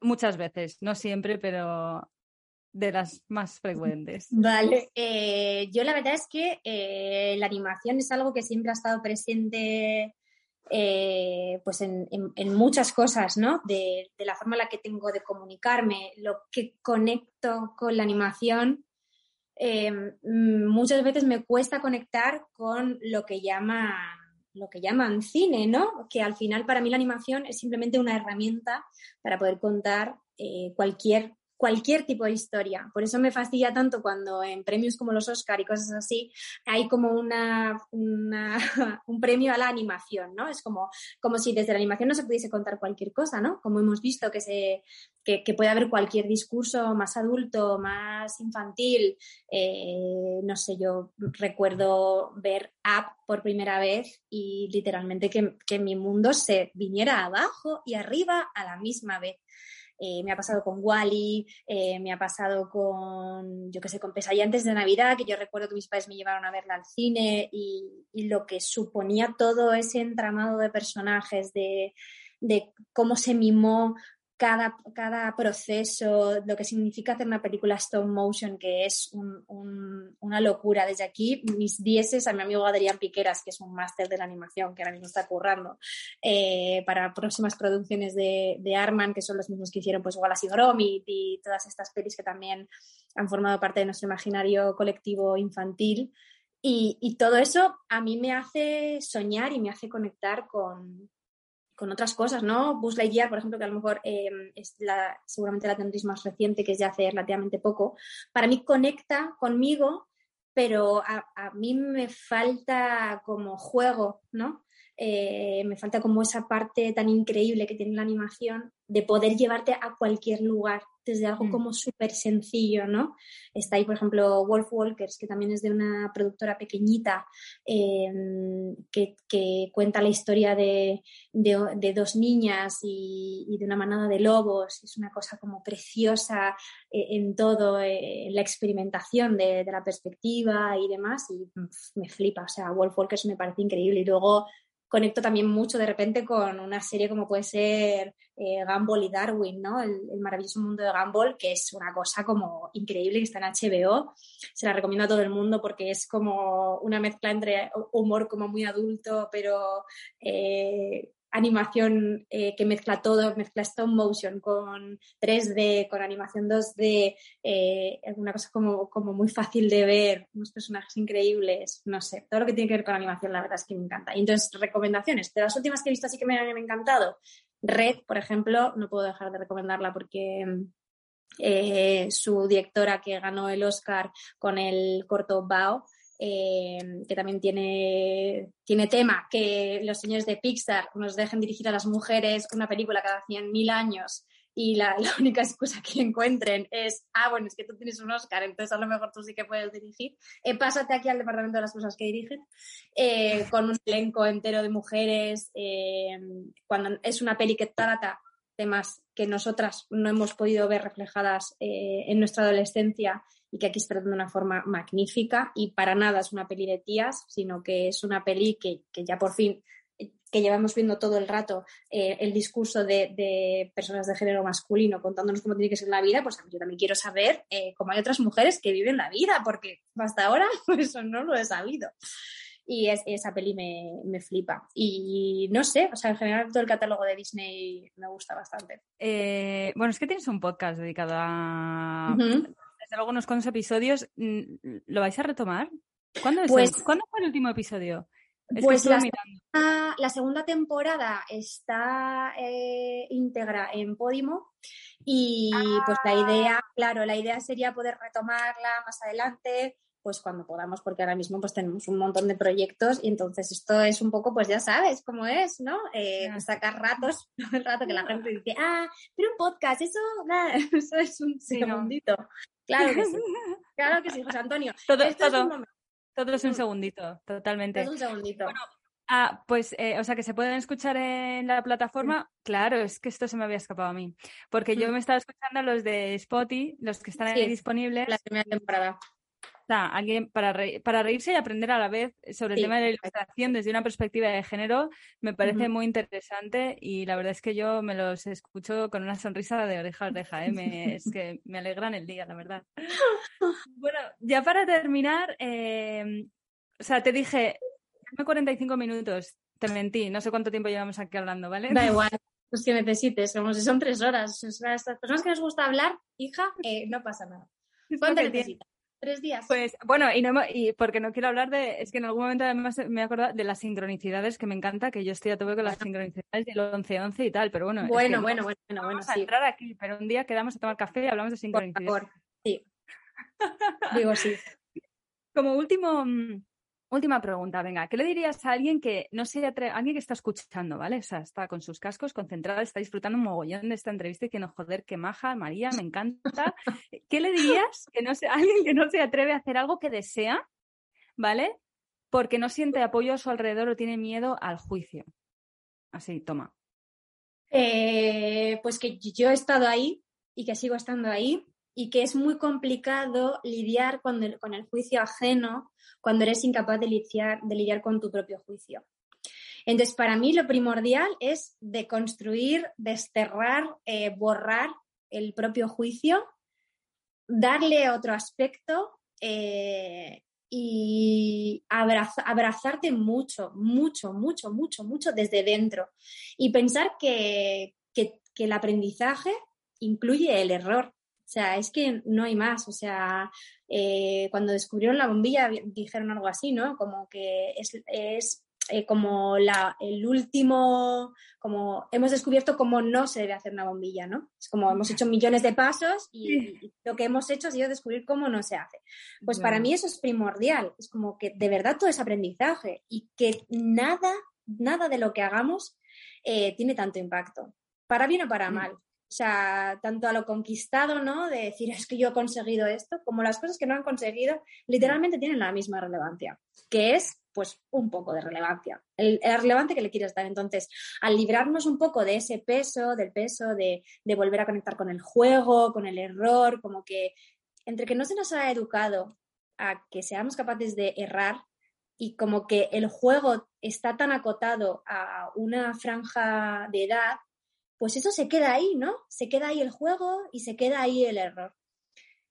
muchas veces, no siempre, pero de las más frecuentes. Vale, eh, yo la verdad es que eh, la animación es algo que siempre ha estado presente eh, pues en, muchas cosas, ¿no? De, la forma en la que tengo de comunicarme, lo que conecto con la animación. muchas veces me cuesta conectar con lo que llaman lo que llaman cine, ¿no? Que al final para mí la animación es simplemente una herramienta para poder contar cualquier cualquier tipo de historia. Por eso me fastidia tanto cuando en premios como los Oscar y cosas así hay como una, un premio a la animación, ¿no? Es como, como si desde la animación no se pudiese contar cualquier cosa, ¿no? Como hemos visto que, se, que, puede haber cualquier discurso más adulto, más infantil. Eh, no sé, yo recuerdo ver App por primera vez y literalmente que, que mi mundo se viniera abajo y arriba a la misma vez. Eh, me ha pasado con Wally, eh, me ha pasado con, yo qué sé, con Pesadilla antes de Navidad, que yo recuerdo que mis padres me llevaron a verla al cine y, y lo que suponía todo ese entramado de personajes, de, de cómo se mimó cada, cada proceso, lo que significa hacer una película stop motion, que es una locura. Desde aquí, mis dieces a mi amigo Adrián Piqueras, que es un máster de la animación, que ahora mismo está currando eh, para próximas producciones de, de, Arman, que son los mismos que hicieron pues Wallace y Gromit y todas estas pelis que también han formado parte de nuestro imaginario colectivo infantil. Y, y todo eso a mí me hace soñar y me hace conectar con, con otras cosas, ¿no? Buzz Lightyear, por ejemplo, que a lo mejor eh, es la, seguramente la tendréis más reciente, que es de hace relativamente poco, para mí conecta conmigo, pero a, mí me falta como juego, ¿no? Eh, me falta como esa parte tan increíble que tiene la animación de poder llevarte a cualquier lugar desde algo mm. como súper sencillo, ¿no? Está ahí, por ejemplo, Wolf Walkers, que también es de una productora pequeñita em, que, cuenta la historia de, dos niñas y, de una manada de lobos. Es una cosa como preciosa eh, en todo, eh, la experimentación de, de, la perspectiva y demás, y me flipa. O sea, Wolf Walkers me parece increíble. Y luego conecto también mucho de repente con una serie como puede ser eh, Gumball y Darwin, ¿no? El, maravilloso mundo de Gumball, que es una cosa como increíble, que está en HBO. Se la recomiendo a todo el mundo porque es como una mezcla entre humor como muy adulto, pero eh, animación eh, que mezcla todo, mezcla stop motion con 3D, con animación 2D, eh, una cosa como, como, muy fácil de ver, unos personajes increíbles, no sé, todo lo que tiene que ver con animación, la verdad es que me encanta. Y entonces, recomendaciones. De las últimas que he visto así que me han encantado, Red, por ejemplo, no puedo dejar de recomendarla porque eh, su directora que ganó el Oscar con el corto Bao, eh, que también tiene, tiene tema, que los señores de Pixar nos dejen dirigir a las mujeres una película cada 100.000 años y la, única excusa que encuentren es, ah, bueno, es que tú tienes un Oscar, entonces a lo mejor tú sí que puedes dirigir. Eh, pásate aquí al departamento de las cosas que dirigen, eh, con un elenco entero de mujeres, cuando es una peli que trata temas que nosotras no hemos podido ver reflejadas en nuestra adolescencia y que aquí se trata de una forma magnífica y para nada es una peli de tías, sino que es una peli que, que ya por fin que llevamos viendo todo el rato eh, el discurso de, de, personas de género masculino contándonos cómo tiene que ser la vida, pues yo también quiero saber eh, cómo hay otras mujeres que viven la vida, porque hasta ahora eso no lo he sabido. Y es, esa peli me, me, flipa. Y no sé, o sea, en general todo el catálogo de Disney me gusta bastante. Eh, bueno, es que tienes un podcast dedicado a, desde luego unos cuantos episodios. Mm, ¿Lo vais a retomar? ¿Cuándo, pues, ¿Cuándo fue el último episodio? pues la segunda, la segunda, temporada está eh, íntegra en Podimo y pues la idea, ah. claro, la idea sería poder retomarla más adelante, pues cuando podamos, porque ahora mismo pues tenemos un montón de proyectos y entonces esto es un poco, pues ya sabes cómo es, ¿no? Eh, sacar ratos, el rato que la gente dice, ah, pero un podcast, eso, nada, eso es un segundito. Claro que sí. Claro que sí, José Antonio. Todo, todo, todo es un segundito, totalmente. Es un segundito. ah, pues, eh, o sea, que se pueden escuchar en la plataforma. Claro, es que esto se me había escapado a mí. Porque yo mm. me estaba escuchando los de Spotify, los que están ahí disponibles. La primera temporada alguien para, para reírse y aprender a la vez sobre el tema de la ilustración desde una perspectiva de género me parece muy interesante y la verdad es que yo me los escucho con una sonrisa de oreja a oreja, ¿eh? es que me alegran el día, la verdad. Bueno, ya para terminar, em, o sea, te dije, 45 minutos, te mentí, no sé cuánto tiempo llevamos aquí hablando, ¿vale? Da igual. Pues que necesites, como si son tres horas. estas personas que nos gusta hablar, hija, eh, no pasa nada. ¿Cuánto necesitas? Tres días. Pues bueno, y, no, y porque no quiero hablar de, es que en algún momento además me he acordado de las sincronicidades, que me encanta, que yo estoy a tope con las sincronicidades del 11-11 y tal, pero bueno. Bueno, bueno, bueno, bueno, vamos a entrar aquí, pero un día quedamos a tomar café y hablamos de sincronicidades. Por favor, sí. Digo sí. Como último, mm, Última pregunta, venga, ¿qué le dirías a alguien que no se atreve, alguien que está escuchando, ¿vale? O sea, está con sus cascos concentrada, está disfrutando un mogollón de esta entrevista y no joder, qué maja, María, me encanta. ¿Qué le dirías que no a alguien que no se atreve a hacer algo que desea, ¿vale? Porque no siente apoyo a su alrededor o tiene miedo al juicio. Así, toma. Eh, pues que yo he estado ahí y que sigo estando ahí y que es muy complicado lidiar con el, con el juicio ajeno cuando eres incapaz de lidiar, de lidiar con tu propio juicio. Entonces, para mí lo primordial es deconstruir, desterrar, eh, borrar el propio juicio, darle otro aspecto eh, y abrazarte mucho, mucho, mucho, mucho, mucho desde dentro. Y pensar que, que, el aprendizaje incluye el error. O sea, es que no hay más. O sea, eh, cuando descubrieron la bombilla dijeron algo así, ¿no? Como que es, es eh, como la, el último, como hemos descubierto cómo no se debe hacer una bombilla, ¿no? Es como hemos hecho millones de pasos y, lo que hemos hecho ha sido descubrir cómo no se hace. Pues para mí eso es primordial, es como que de verdad todo es aprendizaje y que nada, nada de lo que hagamos eh, tiene tanto impacto, para bien o para mal. O sea, tanto a lo conquistado, ¿no? De decir, es que yo he conseguido esto, como las cosas que no han conseguido, literalmente tienen la misma relevancia, que es pues un poco de relevancia, el, relevante que le quieres dar. Entonces, al librarnos un poco de ese peso, del peso de, volver a conectar con el juego, con el error, como que entre que no se nos ha educado a que seamos capaces de errar y como que el juego está tan acotado a una franja de edad, pues eso se queda ahí, ¿no? Se queda ahí el juego y se queda ahí el error.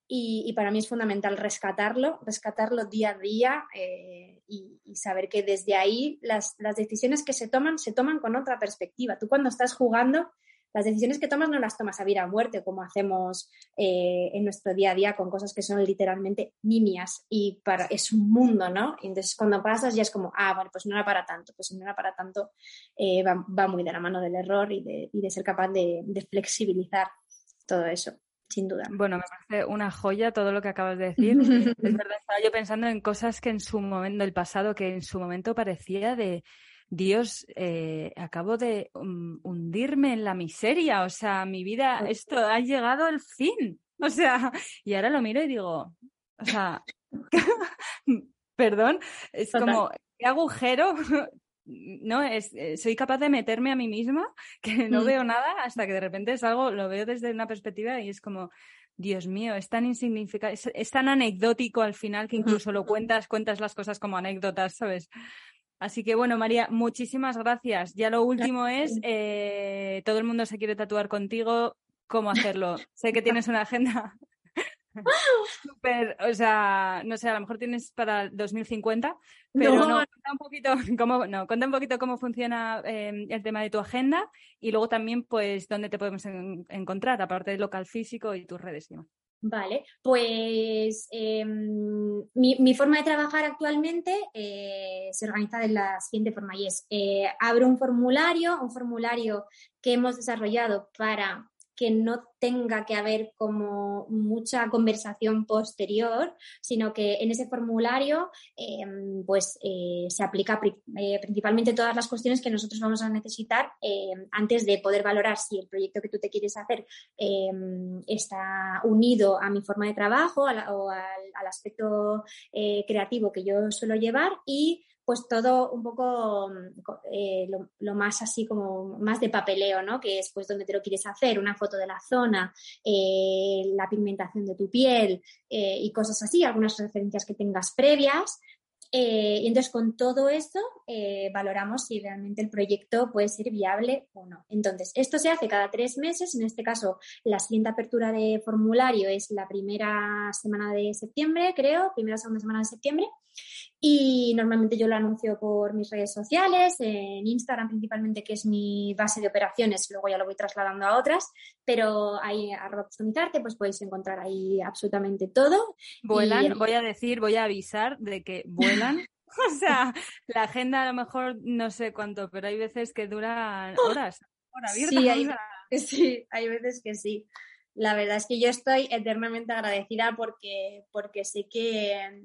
Y, para mí es fundamental rescatarlo, rescatarlo día a día eh, y, saber que desde ahí las, decisiones que se toman se toman con otra perspectiva. Tú cuando estás jugando, las decisiones que tomas no las tomas a vida a muerte como hacemos eh, en nuestro día a día con cosas que son literalmente nimias y para, es un mundo, ¿no? Y entonces cuando pasas ya es como, ah, bueno, pues no era para tanto, pues si no era para tanto eh, va, muy de la mano del error y de, ser capaz de flexibilizar todo eso sin duda. Bueno, me parece una joya todo lo que acabas de decir. es verdad, estaba yo pensando en cosas que en su momento, del pasado, que en su momento parecía de Dios, eh, acabo de hundirme en la miseria. O sea, mi vida, esto ha llegado al fin. O sea, y ahora lo miro y digo, o sea, perdón, es como, ¿qué agujero no es, eh, soy capaz de meterme a mí misma, que no mm. veo nada hasta que de repente es algo, lo veo desde una perspectiva y es como, Dios mío, es tan insignificante, es, tan anecdótico al final que incluso lo cuentas, cuentas las cosas como anécdotas, ¿sabes? Así que bueno, María, muchísimas gracias. Ya lo último es, eh, todo el mundo se quiere tatuar contigo, ¿cómo hacerlo? sé que tienes una agenda Súper, o sea, no sé, a lo mejor tienes para el 2050, pero no, cuenta un poquito cómo, no, cuenta un poquito cómo funciona em, el tema de tu agenda y luego también, pues, dónde te podemos encontrar, aparte del local físico y tus redes. Vale, pues em, mi, forma de trabajar actualmente eh, se organiza de la siguiente forma y es, eh, abro un formulario, un formulario que hemos desarrollado para que no tenga que haber como mucha conversación posterior, sino que en ese formulario em, pues eh, se aplica eh, principalmente todas las cuestiones que nosotros vamos a necesitar em, antes de poder valorar si el proyecto que tú te quieres hacer em, está unido a mi forma de trabajo o al aspecto eh, creativo que yo suelo llevar y pues todo un poco eh, lo, más así como más de papeleo, ¿no? Que es pues donde te lo quieres hacer, una foto de la zona, eh, la pigmentación de tu piel eh, y cosas así, algunas referencias que tengas previas. y entonces con todo esto valoramos si realmente el proyecto puede ser viable o no. Entonces, esto se hace cada tres meses. En este caso, la siguiente apertura de formulario es la primera semana de septiembre, creo, primera segunda semana de septiembre. Y normalmente yo lo anuncio por mis redes sociales, en Instagram principalmente, que es mi base de operaciones, luego ya lo voy trasladando a otras, pero ahí arroba customizarte, pues podéis encontrar ahí absolutamente todo. Vuelan, voy a decir, voy a avisar de que vuelan. o sea, la agenda a lo mejor no sé cuánto, pero hay veces que dura horas. sí, hay, sí, hay veces que sí. La verdad es que yo estoy eternamente agradecida porque, porque sé que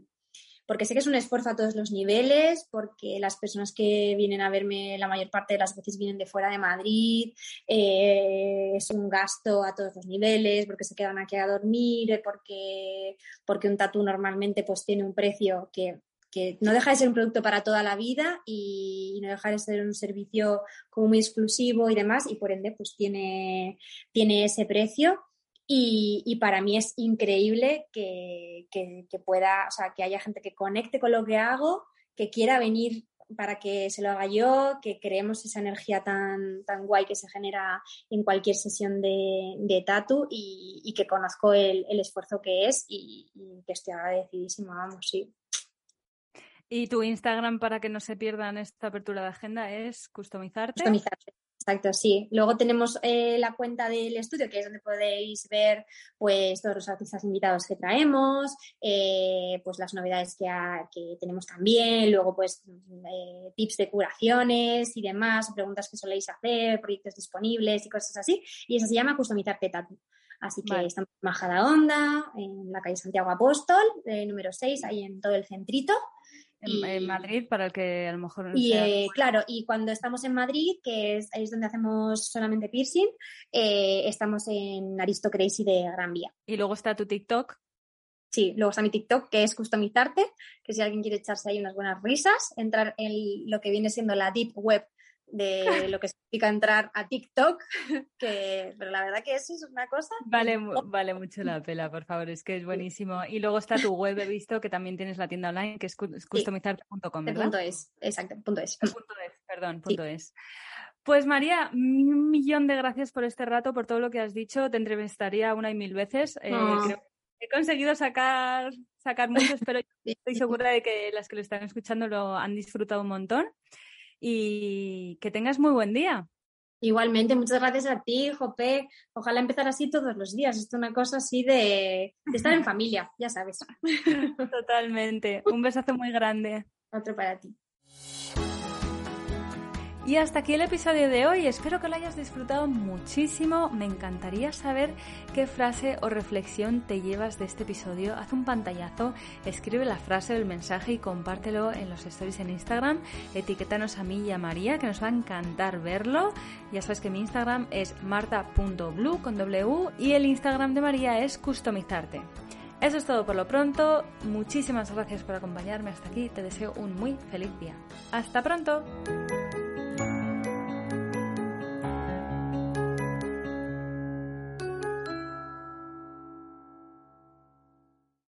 porque sé que es un esfuerzo a todos los niveles, porque las personas que vienen a verme la mayor parte de las veces vienen de fuera de Madrid, eh, es un gasto a todos los niveles, porque se quedan aquí a dormir, porque, porque un tatú normalmente pues tiene un precio que que no deja de ser un producto para toda la vida y no deja de ser un servicio como muy exclusivo y demás, y por ende, pues tiene, tiene ese precio. Y, para mí es increíble que, que, pueda, o sea, que haya gente que conecte con lo que hago, que quiera venir para que se lo haga yo, que creemos esa energía tan, tan guay que se genera en cualquier sesión de, de tatu y, que conozco el, el, esfuerzo que es y, y que estoy agradecidísima, vamos, sí. Y tu Instagram para que no se pierdan esta apertura de agenda es customizarte. Customizarte. Exacto, sí. Luego tenemos eh, la cuenta del estudio, que es donde podéis ver pues todos los artistas invitados que traemos, eh, pues las novedades que, que, tenemos también, luego pues eh, tips de curaciones y demás, preguntas que soléis hacer, proyectos disponibles y cosas así. Y eso se llama Customizarte Tatu. Así que estamos en Majada Onda, en la calle Santiago Apóstol, número 6, ahí en todo el centrito. En, Madrid, para el que a lo mejor... Y eh, claro, y cuando estamos en Madrid, que es, ahí es donde hacemos solamente piercing, eh, estamos en Aristo Crazy de Gran Vía. Y luego está tu TikTok. Sí, luego está mi TikTok, que es customizarte, que si alguien quiere echarse ahí unas buenas risas, entrar en lo que viene siendo la deep web de lo que significa entrar a TikTok, que, pero la verdad que eso es una cosa. Vale, vale mucho la pela, por favor, es que es buenísimo. Y luego está tu web, he visto que también tienes la tienda online, que es customizarte.com, ¿verdad? Punto es, exacto, punto es. Punto es, perdón, punto es. Pues María, un millón de gracias por este rato, por todo lo que has dicho. Te entrevistaría una y mil veces. Eh, creo he conseguido sacar, sacar muchos, pero estoy segura de que las que lo están escuchando lo han disfrutado un montón y que tengas muy buen día. Igualmente, muchas gracias a ti, Jope. Ojalá empezar así todos los días. Esto es una cosa así de, de estar en familia, ya sabes. Totalmente. Un besazo muy grande. Otro para ti. Y hasta aquí el episodio de hoy, espero que lo hayas disfrutado muchísimo. Me encantaría saber qué frase o reflexión te llevas de este episodio. Haz un pantallazo, escribe la frase del mensaje y compártelo en los stories en Instagram. Etiquétanos a mí y a María, que nos va a encantar verlo. Ya sabes que mi Instagram es marta.blue con W y el Instagram de María es customizarte. Eso es todo por lo pronto. Muchísimas gracias por acompañarme hasta aquí. Te deseo un muy feliz día. ¡Hasta pronto!